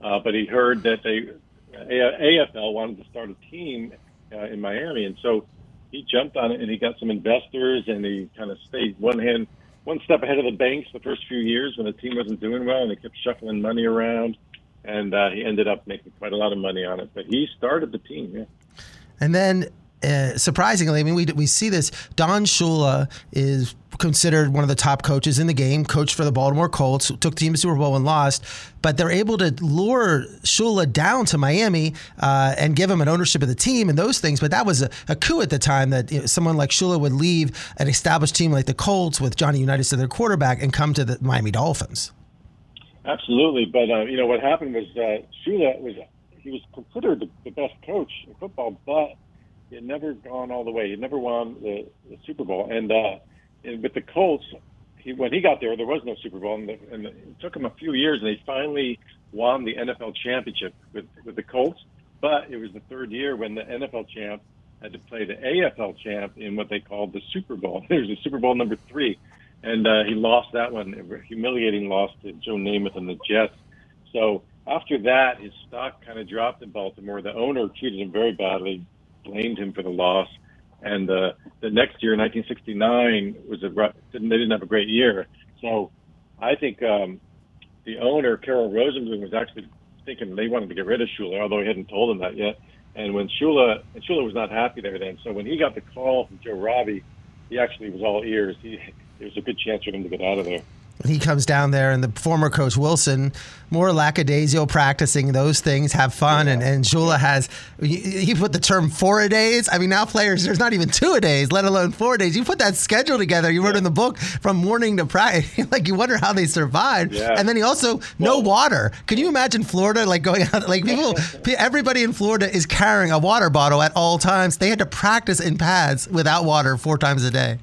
uh, but he heard that they AFL wanted to start a team uh, in Miami, and so he jumped on it and he got some investors and he kind of stayed one hand one step ahead of the banks the first few years when the team wasn't doing well and they kept shuffling money around and uh, he ended up making quite a lot of money on it. But he started the team. Yeah. And then uh, surprisingly, I mean, we, we see this. Don Shula is considered one of the top coaches in the game, coached for the Baltimore Colts, took the team to Super Bowl and lost. But they're able to lure Shula down to Miami uh, and give him an ownership of the team and those things. But that was a, a coup at the time that you know, someone like Shula would leave an established team like the Colts with Johnny Unitas as their quarterback and come to the Miami Dolphins. Absolutely, but uh, you know what happened was uh, Shula was he was considered the best coach in football, but he never gone all the way. He never won the, the Super Bowl, and, uh, and with the Colts, he, when he got there, there was no Super Bowl, and, the, and the, it took him a few years, and they finally won the NFL championship with with the Colts. But it was the third year when the NFL champ had to play the AFL champ in what they called the Super Bowl. It was the Super Bowl number three, and uh, he lost that one, a humiliating loss to Joe Namath and the Jets. So after that, his stock kind of dropped in Baltimore. The owner treated him very badly, blamed him for the loss, and uh, the next year, 1969, was a they didn't have a great year. So I think um, the owner, Carroll Rosenbloom, was actually thinking they wanted to get rid of Shula, although he hadn't told them that yet. And when Shula, and Shula was not happy there then. So when he got the call from Joe Robbie, he actually was all ears. He there's a good chance for him to get out of there. He comes down there, and the former coach Wilson, more lackadaisical, practicing those things, have fun. Yeah. And, and Shula has, he put the term four a days. I mean, now players, there's not even two a days, let alone four days. You put that schedule together, you wrote in the book from morning to practice. like, you wonder how they survived. Yeah. And then he also, no water. Can you imagine Florida, like going out, like people, everybody in Florida is carrying a water bottle at all times. They had to practice in pads without water four times a day.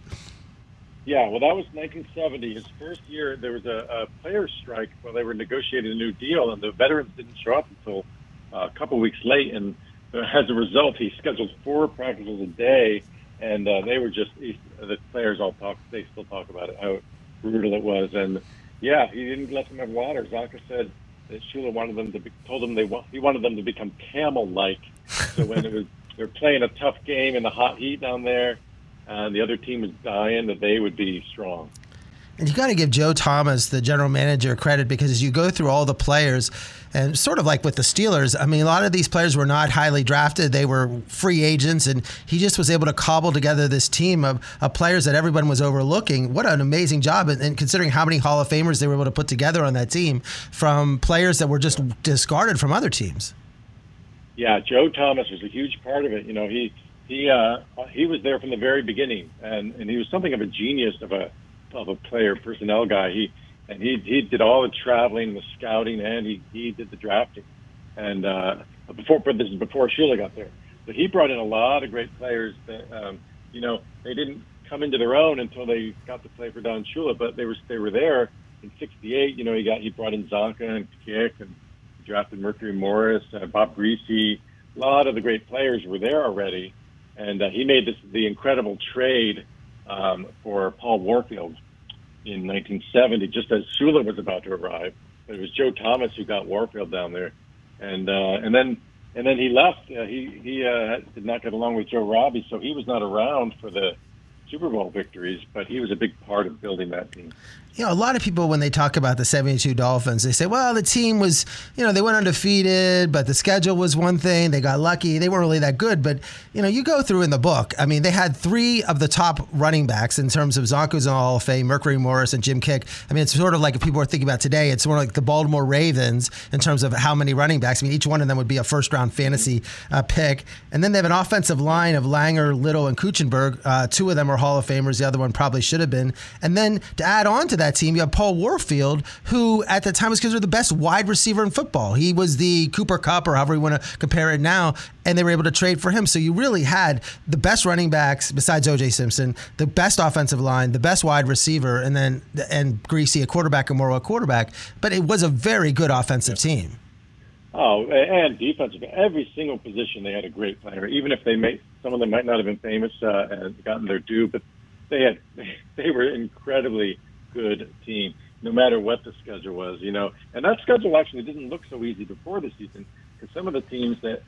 Yeah, well, that was 1970. His first year, there was a, a players' strike while they were negotiating a new deal, and the veterans didn't show up until uh, a couple weeks late. And uh, as a result, he scheduled four practices a day, and uh, they were just he, the players all talk. They still talk about it how brutal it was. And yeah, he didn't let them have water. Csonka said that Shula wanted them to be, told them they he wanted them to become camel-like. So when it was they're playing a tough game in the hot heat down there uh, the other team is dying, that they would be strong. And you got to give Joe Thomas, the general manager, credit because as you go through all the players, and sort of like with the Steelers, I mean, a lot of these players were not highly drafted. They were free agents, and he just was able to cobble together this team of, of players that everyone was overlooking. What an amazing job. And, and, considering how many Hall of Famers they were able to put together on that team from players that were just discarded from other teams. Yeah, Joe Thomas was a huge part of it. You know, he he uh, he was there from the very beginning, and and he was something of a genius of a of a player personnel guy. He and he he did all the traveling, the scouting, and he he did the drafting. And uh, before, but this is before Shula got there. So he brought in a lot of great players that um, you know they didn't come into their own until they got to play for Don Shula, but they were they were there in '68. You know, he got he brought in Csonka and Kiick and drafted Mercury Morris, uh, Bob Griese. A lot of the great players were there already and uh, he made this the incredible trade um, for Paul Warfield in 1970, just as Shula was about to arrive. But it was Joe Thomas who got Warfield down there, and uh, and then and then he left. Uh, he he uh, did not get along with Joe Robbie, so he was not around for the Super Bowl victories, but he was a big part of building that team you know, a lot of people when they talk about the 72 Dolphins, they say, well, the team was, you know, they went undefeated, but the schedule was one thing. They got lucky. They weren't really that good. But, you know, you go through in the book, I mean, they had three of the top running backs in terms of Csonka's in Hall of Fame, Mercury Morris, and Jim Kiick. I mean, it's sort of like if people are thinking about today, it's of like the Baltimore Ravens in terms of how many running backs. I mean, each one of them would be a first round fantasy uh, pick. And then they have an offensive line of Langer, Little, and Kuechenberg. Uh, two of them are Hall of Famers. The other one probably should have been. And then to add on to that team, you have Paul Warfield, who at the time was considered the best wide receiver in football. He was the Cooper Kupp, or however you want to compare it now, and they were able to trade for him. So you really had the best running backs besides O.J. Simpson, the best offensive line, the best wide receiver, and then and Griese, a quarterback, and Morrall, a quarterback. But it was a very good offensive team. Oh, and defensive. Every single position, they had a great player. Even if they made some of them might not have been famous uh, and gotten their due, but they had they were incredibly good team, no matter what the schedule was, you know. And that schedule actually didn't look so easy before the season because some of the teams that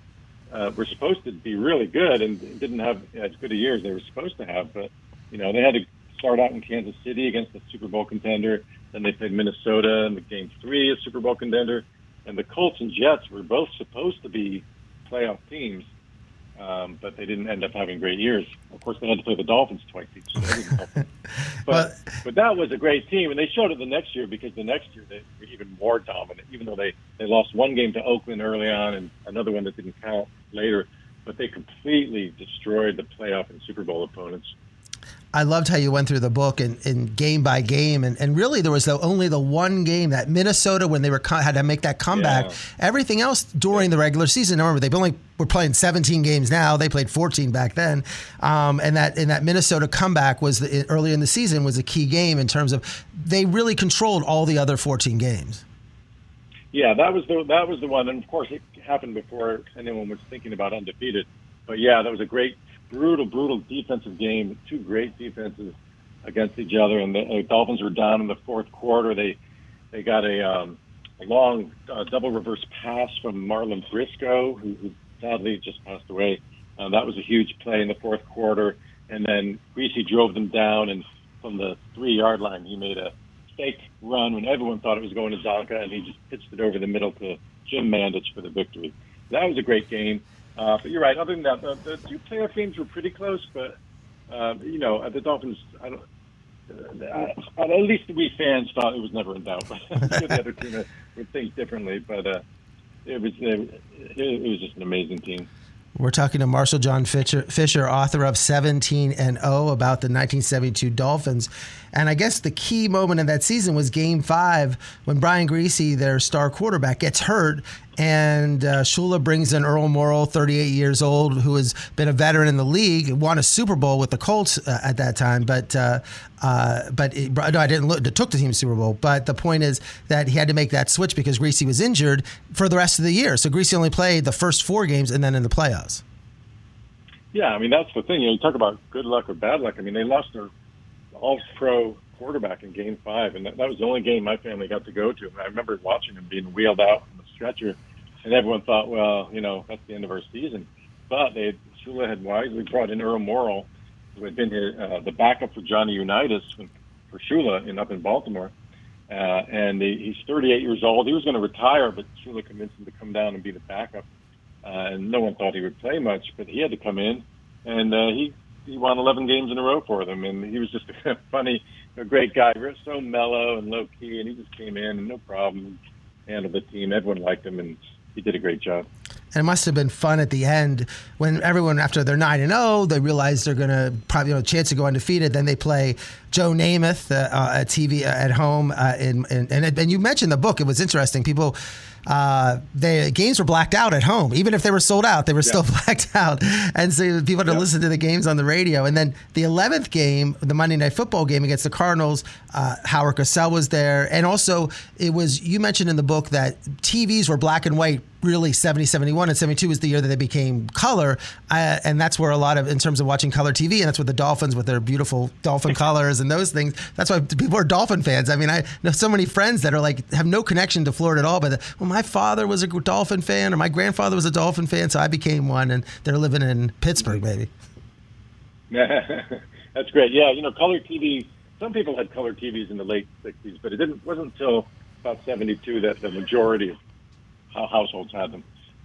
uh, were supposed to be really good and didn't have as good a year as they were supposed to have. But you know, they had to start out in Kansas City against the Super Bowl contender. Then they played Minnesota in the game three, a Super Bowl contender, and the Colts and Jets were both supposed to be playoff teams, um, but they didn't end up having great years. Of course, they had to play the Dolphins twice each. So that didn't help them. but but that was a great team, and they showed it the next year because the next year they were even more dominant. Even though they they lost one game to Oakland early on and another one that didn't count later, but they completely destroyed the playoff and Super Bowl opponents. I loved how you went through the book and, and game by game, and, and really there was the, only the one game that Minnesota when they were had to make that comeback. Yeah. Everything else during the regular season. Remember, they only were playing 17 games now. They played 14 back then, um, and that in that Minnesota comeback was the, early in the season was a key game in terms of they really controlled all the other 14 games. Yeah, that was the that was the one, and of course it happened before anyone was thinking about undefeated. But yeah, that was a great brutal, brutal defensive game. Two great defenses against each other, and the, Dolphins were down in the fourth quarter. They they got a, um, long uh, double reverse pass from Marlin Briscoe, who, who sadly just passed away. Uh, that was a huge play in the fourth quarter, and then Griese drove them down, and from the three yard line, he made a fake run when everyone thought it was going to Csonka, and he just pitched it over the middle to Jim Mandich for the victory. That was a great game. Uh, but you're right. Other than that, the, the two playoff games were pretty close. But uh, you know, the Dolphins. I don't. Uh, at least we fans thought it was never in doubt. the other team would think differently, but uh, it was it, it was just an amazing team. We're talking to Marshall Jon Fisher, Fisher, author of 17 and 0 about the 1972 Dolphins. And I guess the key moment in that season was game five when Brian Griese, their star quarterback, gets hurt and uh, Shula brings in Earl Morrall, 38 years old, who has been a veteran in the league, won a Super Bowl with the Colts uh, at that time, but uh, uh but it, no, I didn't look. It took the team to Super Bowl, but the point is that he had to make that switch because Griese was injured for the rest of the year. So Griese only played the first four games and then in the playoffs. Yeah, I mean that's the thing. You, know, you talk about good luck or bad luck. I mean they lost their All-Pro quarterback in Game Five, and that, that was the only game my family got to go to. I remember watching him being wheeled out stretcher, and everyone thought, well, you know, that's the end of our season. But they Shula had wisely brought in Earl Morrall, who had been his, uh, the backup for Johnny Unitas for Shula in up in Baltimore. Uh, and he, he's 38 years old. He was going to retire, but Shula convinced him to come down and be the backup. Uh, and no one thought he would play much, but he had to come in, and uh, he he won 11 games in a row for them. And he was just a funny, a great guy, so mellow and low key, and he just came in and no problem handled the team. Everyone liked him, and he did a great job. And it must have been fun at the end when everyone, after they're nine and zero, oh, they realize they're going to probably you know, a chance to go undefeated. Then they play Joe Namath uh, uh, at TV uh, at home. Uh, in, in, and and you mentioned the book; it was interesting. People uh, the games were blacked out at home. Even if they were sold out, they were yeah. still blacked out. And so people had to yeah. listen to the games on the radio. And then the 11th game, the Monday Night Football game against the Cardinals, uh, Howard Cosell was there. And also, it was, you mentioned in the book that TVs were black and white really 70, 71, and 72 was the year that they became color. Uh, and that's where a lot of, in terms of watching color TV, and that's what the Dolphins with their beautiful dolphin colors and those things, that's why people are Dolphin fans. I mean, I know so many friends that are like, have no connection to Florida at all, but well, my father was a Dolphin fan or my grandfather was a Dolphin fan, so I became one, and they're living in Pittsburgh, maybe. that's great. Yeah, you know, color TV, some people had color TVs in the late 60s, but it didn't wasn't until about 72 that the majority of households had them.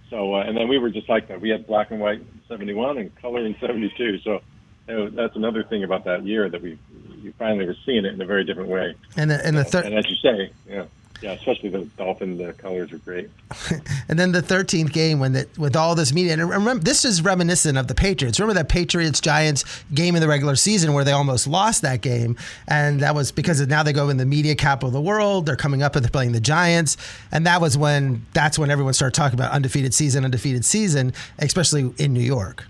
So, uh, and then we were just like that. We had black and white in 71 and color in 72. So uh, that's another thing about that year that we, we finally were seeing it in a very different way. And the, and the third, and as you say, yeah. Yeah, especially the Dolphin, the colors are great. and then the 13th game when the, with all this media, and remember, this is reminiscent of the Patriots. Remember that Patriots Giants game in the regular season where they almost lost that game, and that was because now they go in the media capital of the world. They're coming up and they're playing the Giants, and that was when that's when everyone started talking about undefeated season, undefeated season, especially in New York.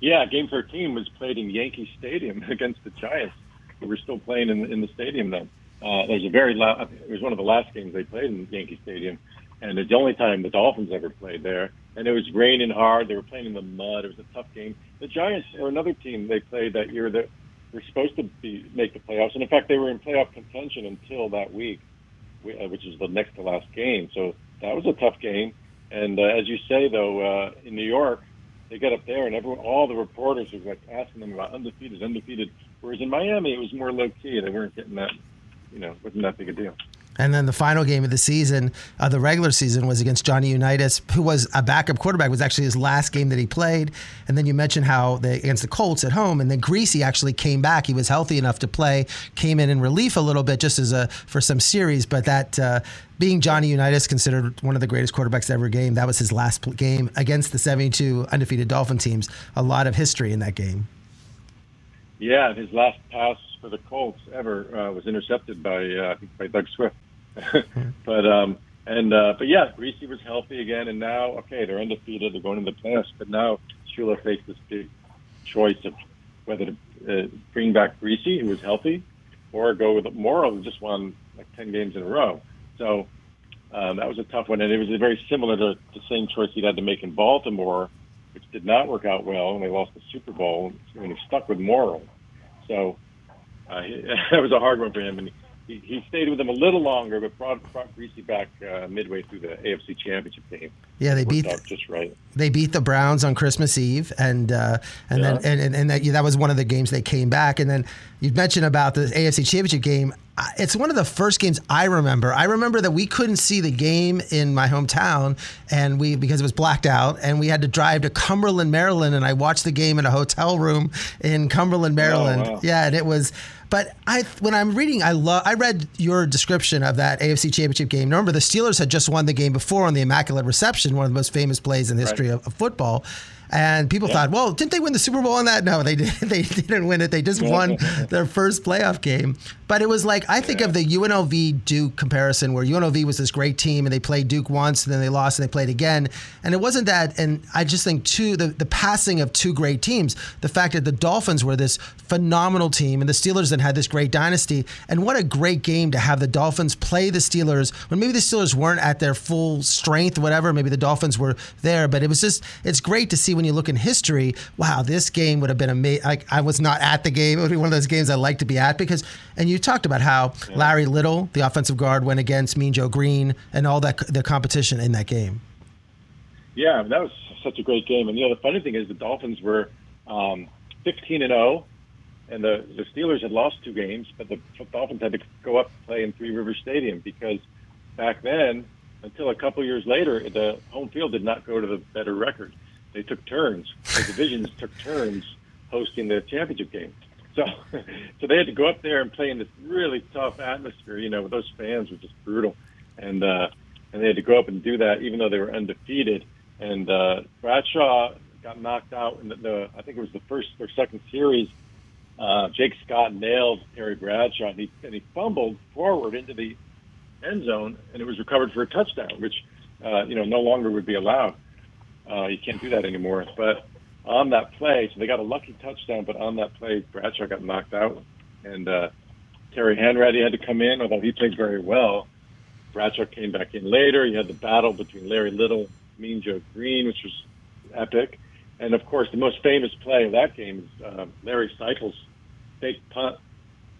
Yeah, Game 13 was played in Yankee Stadium against the Giants. We were still playing in, in the stadium then. Uh, there's a very loud. It was one of the last games they played in Yankee Stadium, and it's the only time the Dolphins ever played there. And it was raining hard. They were playing in the mud. It was a tough game. The Giants are another team they played that year that were supposed to be make the playoffs, and in fact, they were in playoff contention until that week, uh, which is the next to last game. So that was a tough game. And uh, as you say, though, uh, in New York, they get up there and everyone, all the reporters were like asking them about undefeated, undefeated. Whereas in Miami, it was more low key. They weren't getting that, you know, wasn't that big a deal. And then the final game of the season, uh, the regular season, was against Johnny Unitas, who was a backup quarterback. It was actually his last game that he played. And then you mentioned how they against the Colts at home, and then Griese actually came back. He was healthy enough to play, came in in relief a little bit just as a for some series. But that uh, being Johnny Unitas, considered one of the greatest quarterbacks ever game, that was his last game against the 72 undefeated Dolphin teams. A lot of history in that game. Yeah, his last pass for the Colts ever uh, was intercepted by uh, by Doug Swift. but um, and uh, but yeah, Griese was healthy again, and now okay, they're undefeated. They're going to the playoffs, but now Shula faced this big choice of whether to uh, bring back Griese, who was healthy, or go with Morrall, who just won like ten games in a row. So um, that was a tough one, and it was very similar to the same choice he'd had to make in Baltimore, which did not work out well, and they lost the Super Bowl, and he stuck with Morrall. So uh, that was a hard one for him, and he, he, stayed with them a little longer, but brought, brought Griese back uh, midway through the AFC Championship game. Yeah, they beat just right. They beat the Browns on Christmas Eve, and uh, and yeah. then and, and that, yeah, that was one of the games they came back. And then you mentioned about the AFC Championship game. It's one of the first games I remember. I remember that we couldn't see the game in my hometown, and we because it was blacked out, and we had to drive to Cumberland, Maryland, and I watched the game in a hotel room in Cumberland, Maryland. Oh, wow. Yeah, and it was but I, when I'm reading, I love. I read your description of that AFC Championship game. Remember, the Steelers had just won the game before on the Immaculate Reception, one of the most famous plays in the history right. of, of football. And people yeah. thought, well, didn't they win the Super Bowl on that? No, they did. They didn't win it. They just won their first playoff game. But it was like I think yeah. of the UNLV Duke comparison, where UNLV was this great team and they played Duke once, and then they lost and they played again. And it wasn't that. And I just think two the the passing of two great teams, the fact that the Dolphins were this phenomenal team and the Steelers then had this great dynasty. And what a great game to have the Dolphins play the Steelers when maybe the Steelers weren't at their full strength, whatever. Maybe the Dolphins were there, but it was just it's great to see when you look in history. Wow, this game would have been amazing. Like I was not at the game. It would be one of those games I like to be at because and you talked about how yeah. Larry Little, the offensive guard, went against Mean Joe Greene and all that the competition in that game. Yeah, that was such a great game. And you know, the funny thing is, the Dolphins were um, 15 and 0, and the the Steelers had lost two games, but the Dolphins had to go up and play in Three River Stadium because back then, until a couple years later, the home field did not go to the better record. They took turns. The divisions took turns hosting the championship game. So, so they had to go up there and play in this really tough atmosphere. You know, those fans were just brutal, and uh, and they had to go up and do that, even though they were undefeated. And uh, Bradshaw got knocked out in the, the I think it was the first or second series. Uh, Jake Scott nailed Terry Bradshaw, and he and he fumbled forward into the end zone, and it was recovered for a touchdown, which uh, you know no longer would be allowed. Uh, you can't do that anymore. But on that play, so they got a lucky touchdown, but on that play, Bradshaw got knocked out, and uh, Terry Hanratty had to come in, although he played very well. Bradshaw came back in later. You had the battle between Larry Little, Mean Joe Greene, which was epic, and of course the most famous play of that game is uh, Larry Seiple's fake punt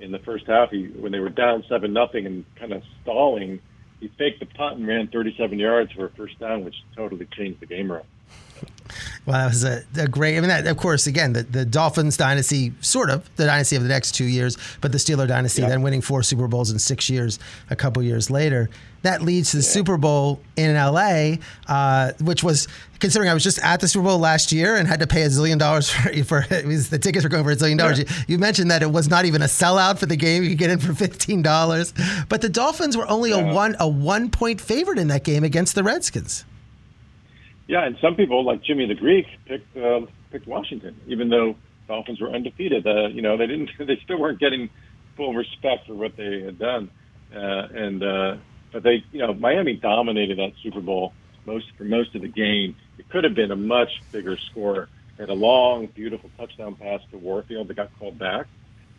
in the first half. He when they were down seven nothing and kind of stalling, he faked the punt and ran 37 yards for a first down, which totally changed the game around. Well, that was a, a, great. I mean, that, of course, again, the, the Dolphins dynasty, sort of the dynasty of the next two years, but the Steeler dynasty, yeah. then winning four Super Bowls in six years, a couple years later. That leads to the yeah. Super Bowl in LA, uh, which was considering I was just at the Super Bowl last year and had to pay a zillion dollars for, for the tickets were going for a zillion dollars. Yeah. You, you, mentioned that it was not even a sellout for the game; you could get in for fifteen dollars. But the Dolphins were only a one a one point favorite in that game against the Redskins. Yeah, and some people like Jimmy the Greek picked uh, picked Washington, even though Dolphins were undefeated. Uh, you know, they didn't. They still weren't getting full respect for what they had done, uh, and uh, but they, you know, Miami dominated that Super Bowl most for most of the game. It could have been a much bigger score. They had a long, beautiful touchdown pass to Warfield that got called back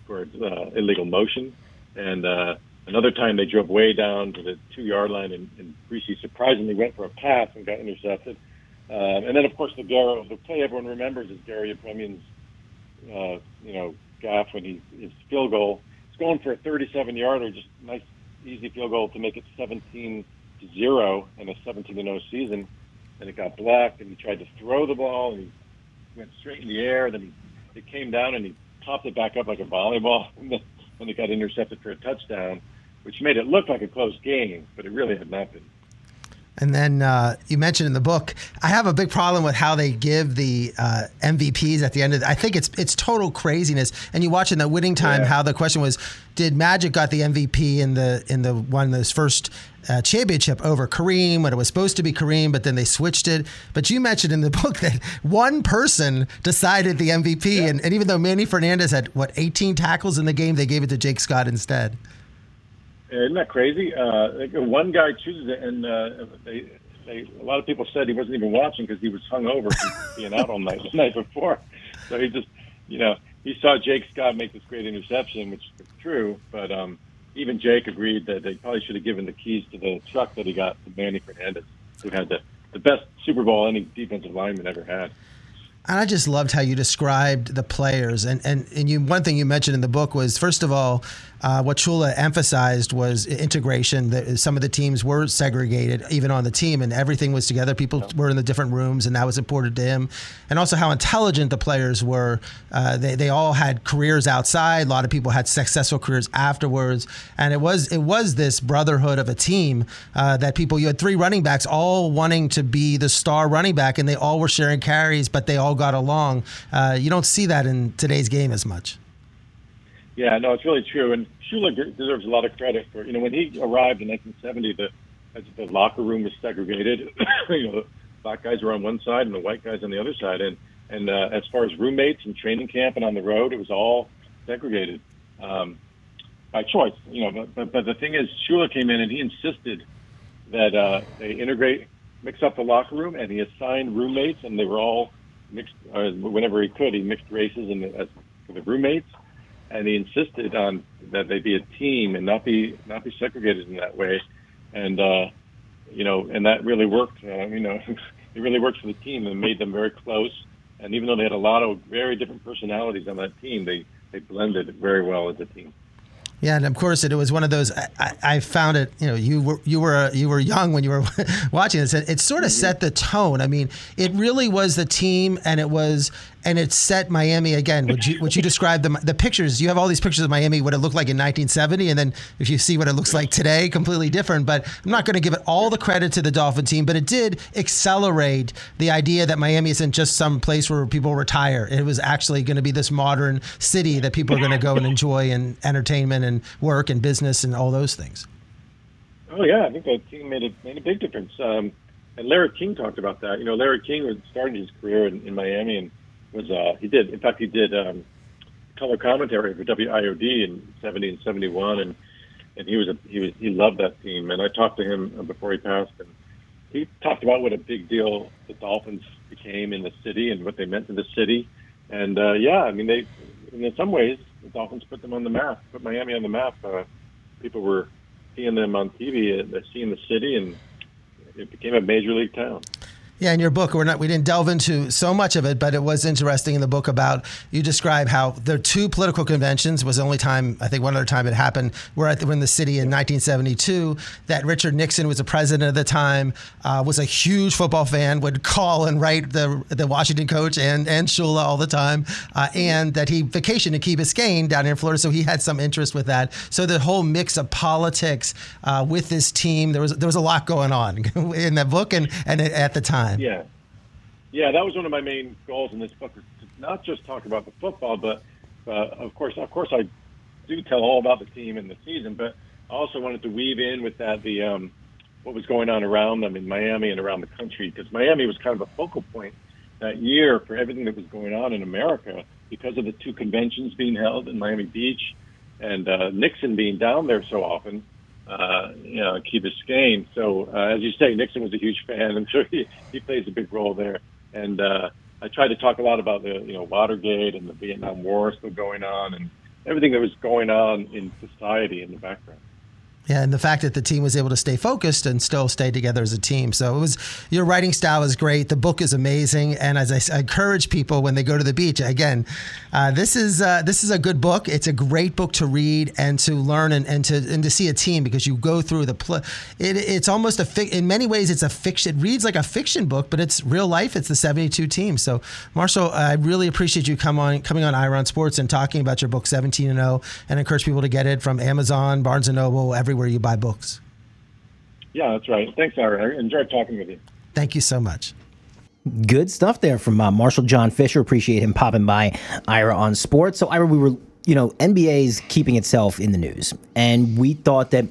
for uh, illegal motion, and uh, another time they drove way down to the two yard line, and, and Griese surprisingly went for a pass and got intercepted. Um, and then, of course, the Garo, the play everyone remembers is Gary Yepremian's, uh, you know, gaff when he his field goal. He's going for a 37-yarder, just nice, easy field goal to make it 17 to zero in a 17 to 0 season. and it got blocked, and he tried to throw the ball, and he went straight in the air. Then he, it came down, and he popped it back up like a volleyball, and it got intercepted for a touchdown, which made it look like a close game, but it really had not been. And then uh, you mentioned in the book, I have a big problem with how they give the uh, MVPs at the end of. The, I think it's it's total craziness. And you watch in the winning time Yeah. how the question was, did Magic got the MVP in the in the one those first uh, championship over Kareem when it was supposed to be Kareem, but then they switched it. But you mentioned in the book that one person decided the MVP, and, and even though Manny Fernandez had what 18 tackles in the game, they gave it to Jake Scott instead. Isn't that crazy? Uh, one guy chooses it, and uh, they, they, a lot of people said he wasn't even watching because he was hungover from being out all night the night before. So he just, you know, he saw Jake Scott make this great interception, which is true. But um, even Jake agreed that they probably should have given the keys to the truck that he got to Manny Fernandez, who had the, the best Super Bowl any defensive lineman ever had. And I just loved how you described the players. And, and, and you, one thing you mentioned in the book was, first of all, uh, what Shula emphasized was integration. That some of the teams were segregated, even on the team, and everything was together. People were in the different rooms, and that was important to him. And also how intelligent the players were. Uh, they, they all had careers outside. A lot of people had successful careers afterwards. And it was it was this brotherhood of a team uh, that people. You had three running backs, all wanting to be the star running back, and they all were sharing carries, but they all got along. Uh, you don't see that in today's game as much. Yeah, no, it's really true. And Shula deserves a lot of credit for, you know, when he arrived in 1970, the, the locker room was segregated. you know, black guys were on one side and the white guys on the other side. And, and uh, as far as roommates and training camp and on the road, it was all segregated um, by choice. You know, but, but, but the thing is, Shula came in and he insisted that uh, they integrate, mix up the locker room, and he assigned roommates, and they were all mixed. Uh, whenever he could, he mixed races and as the roommates and he insisted on that they be a team and not be not be segregated in that way, and uh, you know, and that really worked. Uh, you know, it really worked for the team and made them very close. And even though they had a lot of very different personalities on that team, they they blended very well as a team. Yeah, and of course it was one of those. I, I, I found it. You know, you were you were you were young when you were watching this. It, it sort of set the tone. I mean, it really was the team, and it was and it set Miami again. Would you would you describe the the pictures? You have all these pictures of Miami, what it looked like in 1970, and then if you see what it looks like today, completely different. But I'm not going to give it all the credit to the Dolphin team, but it did accelerate the idea that Miami isn't just some place where people retire. It was actually going to be this modern city that people are going to go and enjoy and entertainment and work and business and all those things. Oh yeah, I think that team made a made a big difference. Um, and Larry King talked about that. You know, Larry King was starting his career in, in Miami and was uh, he did in fact he did um, color commentary for WIOD in '70 and '71, and and he was a, he was he loved that team. And I talked to him before he passed, and he talked about what a big deal the Dolphins became in the city and what they meant to the city. And uh, yeah, I mean they in some ways the Dolphins put them on the map, put Miami on the map. Uh, people were seeing them on TV, and seeing the city, and it became a major league town. Yeah, in your book, we're not we didn't delve into so much of it, but it was interesting in the book about you describe how are two political conventions was the only time I think one other time it happened. We're at the, in the city in 1972. That Richard Nixon was the president at the time, uh, was a huge football fan, would call and write the the Washington coach and and Shula all the time, uh, and that he vacationed to Key Biscayne down here in Florida, so he had some interest with that. So the whole mix of politics uh, with this team, there was there was a lot going on in that book and and at the time. Yeah, yeah, that was one of my main goals in this book, not just talk about the football, but uh, of course, of course, I do tell all about the team and the season, but I also wanted to weave in with that the um, what was going on around them in Miami and around the country, because Miami was kind of a focal point that year for everything that was going on in America because of the two conventions being held in Miami Beach and uh, Nixon being down there so often uh, you know, Key Biscayne. So, uh, as you say, Nixon was a huge fan, and so he, he plays a big role there. And uh, I tried to talk a lot about the, you know, Watergate and the Vietnam War still going on, and everything that was going on in society in the background. Yeah, and the fact that the team was able to stay focused and still stay together as a team. So it was your writing style is great. The book is amazing, and as I, I encourage people when they go to the beach, again, uh, this is uh, this is a good book. It's a great book to read and to learn and, and to and to see a team because you go through the pl- it, it's almost a fi- in many ways it's a fiction. It reads like a fiction book, but it's real life. It's the seventy two teams. So Marshall, I really appreciate you come on coming on Ira on Sports and talking about your book Seventeen and Zero, and encourage people to get it from Amazon, Barnes and Noble, everywhere you buy books. Yeah, that's right. Thanks, Ira. I enjoyed talking with you. Thank you so much. Good stuff there from uh, Marshall Jon Fisher. Appreciate him popping by Ira on sports. So, Ira, we were, you know, NBA's keeping itself in the news, and we thought that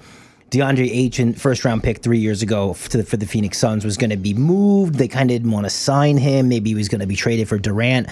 DeAndre Ayton, first round pick three years ago for the, for the Phoenix Suns, was going to be moved. They kind of didn't want to sign him. Maybe he was going to be traded for Durant.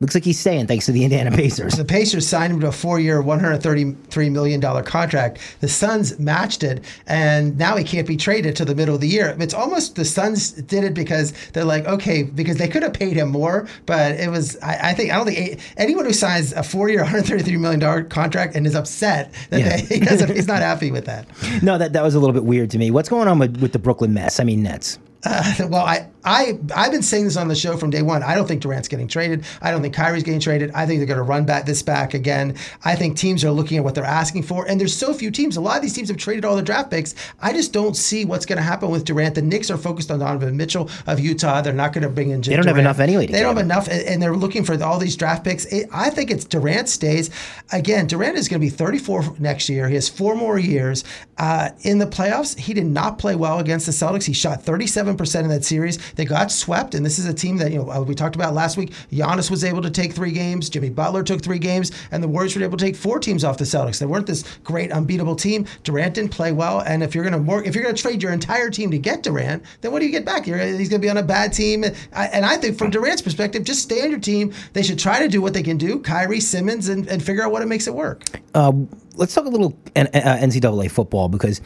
Looks like he's staying thanks to the Indiana Pacers. The Pacers signed him to a four-year, $133 million contract. The Suns matched it, and now he can't be traded to the middle of the year. It's almost the Suns did it because they're like, okay, because they could have paid him more, but it was, I, I think, I don't think anyone who signs a four-year, $133 million contract and is upset that yeah. they, he doesn't, he's not happy with that. No, that, that was a little bit weird to me. What's going on with, with the Brooklyn mess? I mean, Nets. Uh, well, I, I, I've been saying this on the show from day one. I don't think Durant's getting traded. I don't think Kyrie's getting traded. I think they're going to run back this back again. I think teams are looking at what they're asking for, and there's so few teams. A lot of these teams have traded all their draft picks. I just don't see what's going to happen with Durant. The Knicks are focused on Donovan Mitchell of Utah. They're not going to bring in. They don't Durant. have enough anyway. they don't have enough, and they're looking for all these draft picks. It, I think it's Durant stays. Again, Durant is going to be 34 next year. He has four more years uh, in the playoffs. He did not play well against the Celtics. He shot 37 percent in that series. They got swept, and this is a team that you know uh, we talked about last week. Giannis was able to take three games. Jimmy Butler took three games, and the Warriors were able to take four teams off the Celtics. They weren't this great unbeatable team. Durant didn't play well, and if you're going to work, if you're going to trade your entire team to get Durant, then what do you get back? You're, he's going to be on a bad team, and I think from Durant's perspective, just stay on your team. They should try to do what they can do, Kyrie Simmons, and, and figure out what it makes it work. Uh, let's talk a little NCAA uh, football because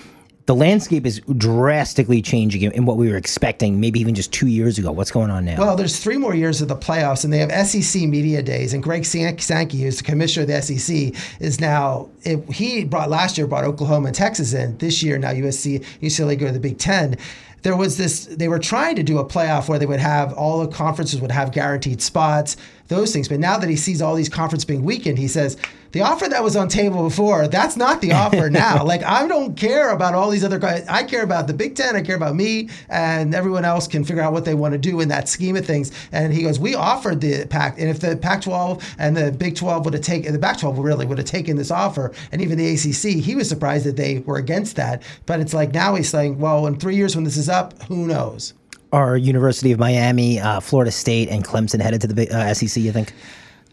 the landscape is drastically changing in what we were expecting, maybe even just two years ago. What's going on now? Well, there's three more years of the playoffs, and they have SEC media days. And Greg Sankey, who's the commissioner of the SEC, is now it, he brought last year brought Oklahoma and Texas in. This year now USC, UCLA go to the Big Ten there was this they were trying to do a playoff where they would have all the conferences would have guaranteed spots those things but now that he sees all these conferences being weakened he says the offer that was on table before, that's not the offer now. like I don't care about all these other guys. I care about the Big Ten. I care about me, and everyone else can figure out what they want to do in that scheme of things. And he goes, we offered the Pac, and if the Pac-12 and the Big 12 would have taken, the Pac-12 really would have taken this offer, and even the ACC, he was surprised that they were against that. But it's like now he's saying, well, in three years when this is up, who knows? Are University of Miami, uh, Florida State, and Clemson headed to the uh, SEC? You think?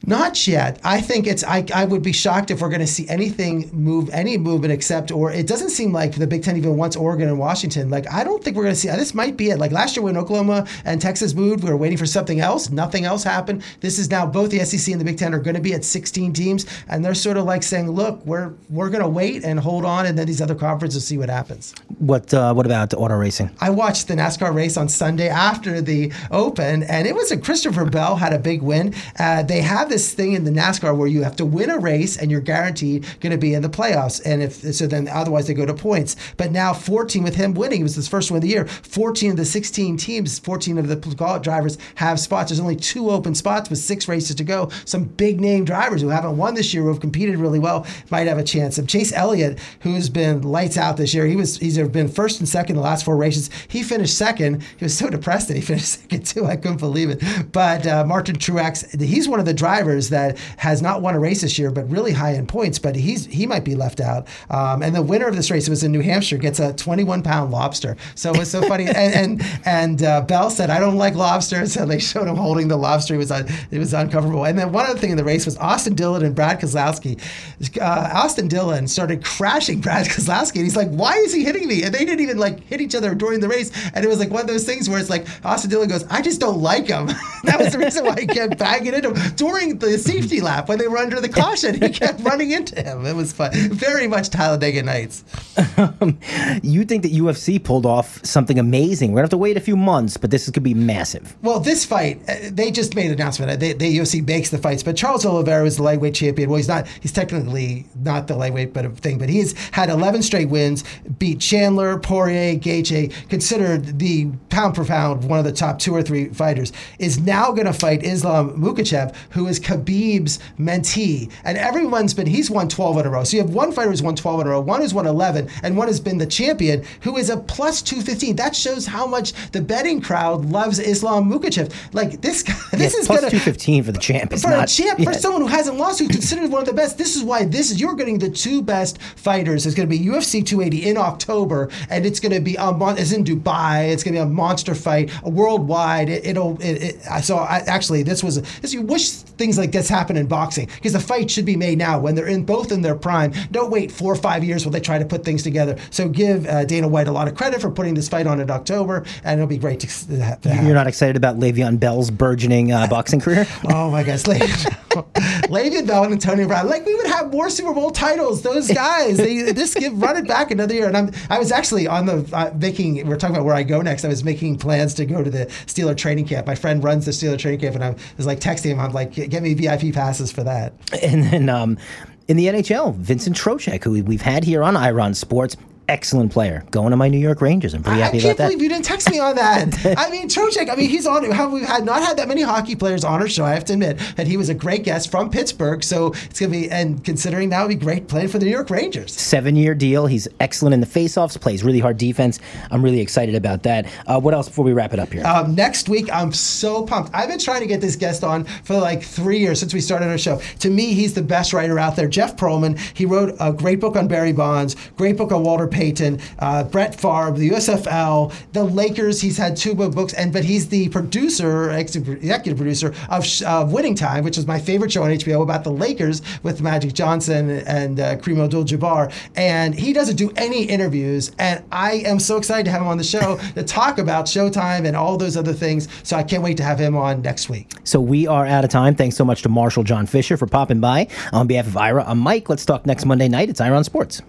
Not yet. I think it's. I, I would be shocked if we're going to see anything move, any movement except, or it doesn't seem like the Big Ten even wants Oregon and Washington. Like I don't think we're going to see. This might be it. Like last year when Oklahoma and Texas moved, we were waiting for something else. Nothing else happened. This is now both the SEC and the Big Ten are going to be at 16 teams, and they're sort of like saying, "Look, we're we're going to wait and hold on, and then these other conferences will see what happens." What uh, What about auto racing? I watched the NASCAR race on Sunday after the Open, and it was a Christopher Bell had a big win. Uh, they have this thing in the NASCAR where you have to win a race and you're guaranteed going to be in the playoffs. And if so, then otherwise they go to points. But now 14 with him winning, it was his first win of the year. 14 of the 16 teams, 14 of the drivers have spots. There's only two open spots with six races to go. Some big name drivers who haven't won this year, who have competed really well, might have a chance. And Chase Elliott, who's been lights out this year, he was he's been first and second the last four races. He finished second. He was so depressed that he finished second too. I couldn't believe it. But uh, Martin Truex, he's one of the drivers that has not won a race this year, but really high in points. But he's he might be left out. Um, and the winner of this race was in New Hampshire, gets a 21 pound lobster. So it was so funny. and and, and uh, Bell said, "I don't like lobsters," so they showed him holding the lobster. It was uh, it was uncomfortable. And then one other thing in the race was Austin Dillon and Brad Keselowski. Uh, Austin Dillon started crashing Brad Keselowski, and he's like, "Why is he hitting me?" And they didn't even like hit each other during the race. And it was like one of those things where it's like Austin Dillon goes, "I just don't like him." that was the reason why he kept banging into him during doing the safety lap when they were under the caution. He kept running into him. It was fun. Very much Talladega Nights. you think that UFC pulled off something amazing? We're gonna have to wait a few months, but this could be massive. Well, this fight, uh, they just made an announcement. They, the UFC makes the fights, but Charles Oliveira is the lightweight champion. Well, he's not. He's technically not the lightweight, but a thing. But he's had 11 straight wins. Beat Chandler, Poirier, Gaethje, considered the pound for pound one of the top two or three fighters. Is now going to fight Islam Makhachev, who is Khabib's mentee, and everyone's been. He's won 12 in a row. So you have one fighter who's won 12 in a row, one who's won 11, and one has been the champion, who is a plus 215. That shows how much the betting crowd loves Islam Makhachev. Like this guy, this Yeah, is plus gonna 215 for the champ. For not, a champ, yeah. for someone who hasn't lost, who's considered one of the best. This is why this is you're getting the two best fighters. It's going to be UFC 280 in October, and it's going to be a mon- it's in Dubai. It's going to be a monster fight, a worldwide. It, it'll. It, it, I saw. I, actually, this was. This, you wish things like this happen in boxing because the fight should be made now when they're in both in their prime. Don't wait four or five years while they try to put things together. So give uh, Dana White a lot of credit for putting this fight on in October, and it'll be great to, to have. You're not excited about Le'Veon Bell's burgeoning uh, boxing career? Oh my gosh, Le'Veon, Le'Veon Bell and Antonio Brown. Like we would have more Super Bowl titles. Those guys, they just give run it back another year. And I'm, I was actually on the uh, making. We're talking about where I go next. I was making plans to go to the Steeler training camp. My friend runs the Steeler training camp, and I was like texting him. I'm like, get me VIP passes for that. And then um, in the NHL, Vincent Trocheck, who we've had here on Ira on Sports, excellent player, going to my New York Rangers. I'm pretty I happy can't about that. believe you didn't text me on that. I mean, Trocheck. I mean, he's on. Have we've had not had that many hockey players on our show. I have to admit that he was a great guest from Pittsburgh. So it's gonna be and considering that would be great playing for the New York Rangers. Seven year deal. He's excellent in the faceoffs, plays really hard defense. I'm really excited about that. Uh, what else before we wrap it up here? Um, next week, I'm so pumped. I've been trying to get this guest on for like three years since we started our show. To me, he's the best writer out there. Jeff Pearlman. He wrote a great book on Barry Bonds, great book on Walter Payton, uh, Brett Favre, the USFL, the Lakers. He's had two books, and but he's the producer, executive producer of, of Winning Time, which is my favorite show on HBO about the Lakers with Magic Johnson and uh, Kareem Abdul-Jabbar. And he doesn't do any interviews, and I am so excited to have him on the show to talk about Showtime and all those other things. So I can't wait to have him on next week. So we are out of time. Thanks so much to Marshall Jon Fisher for popping by. On behalf of Ira, I'm Mike. Let's talk next Monday night. It's Ira on Sports.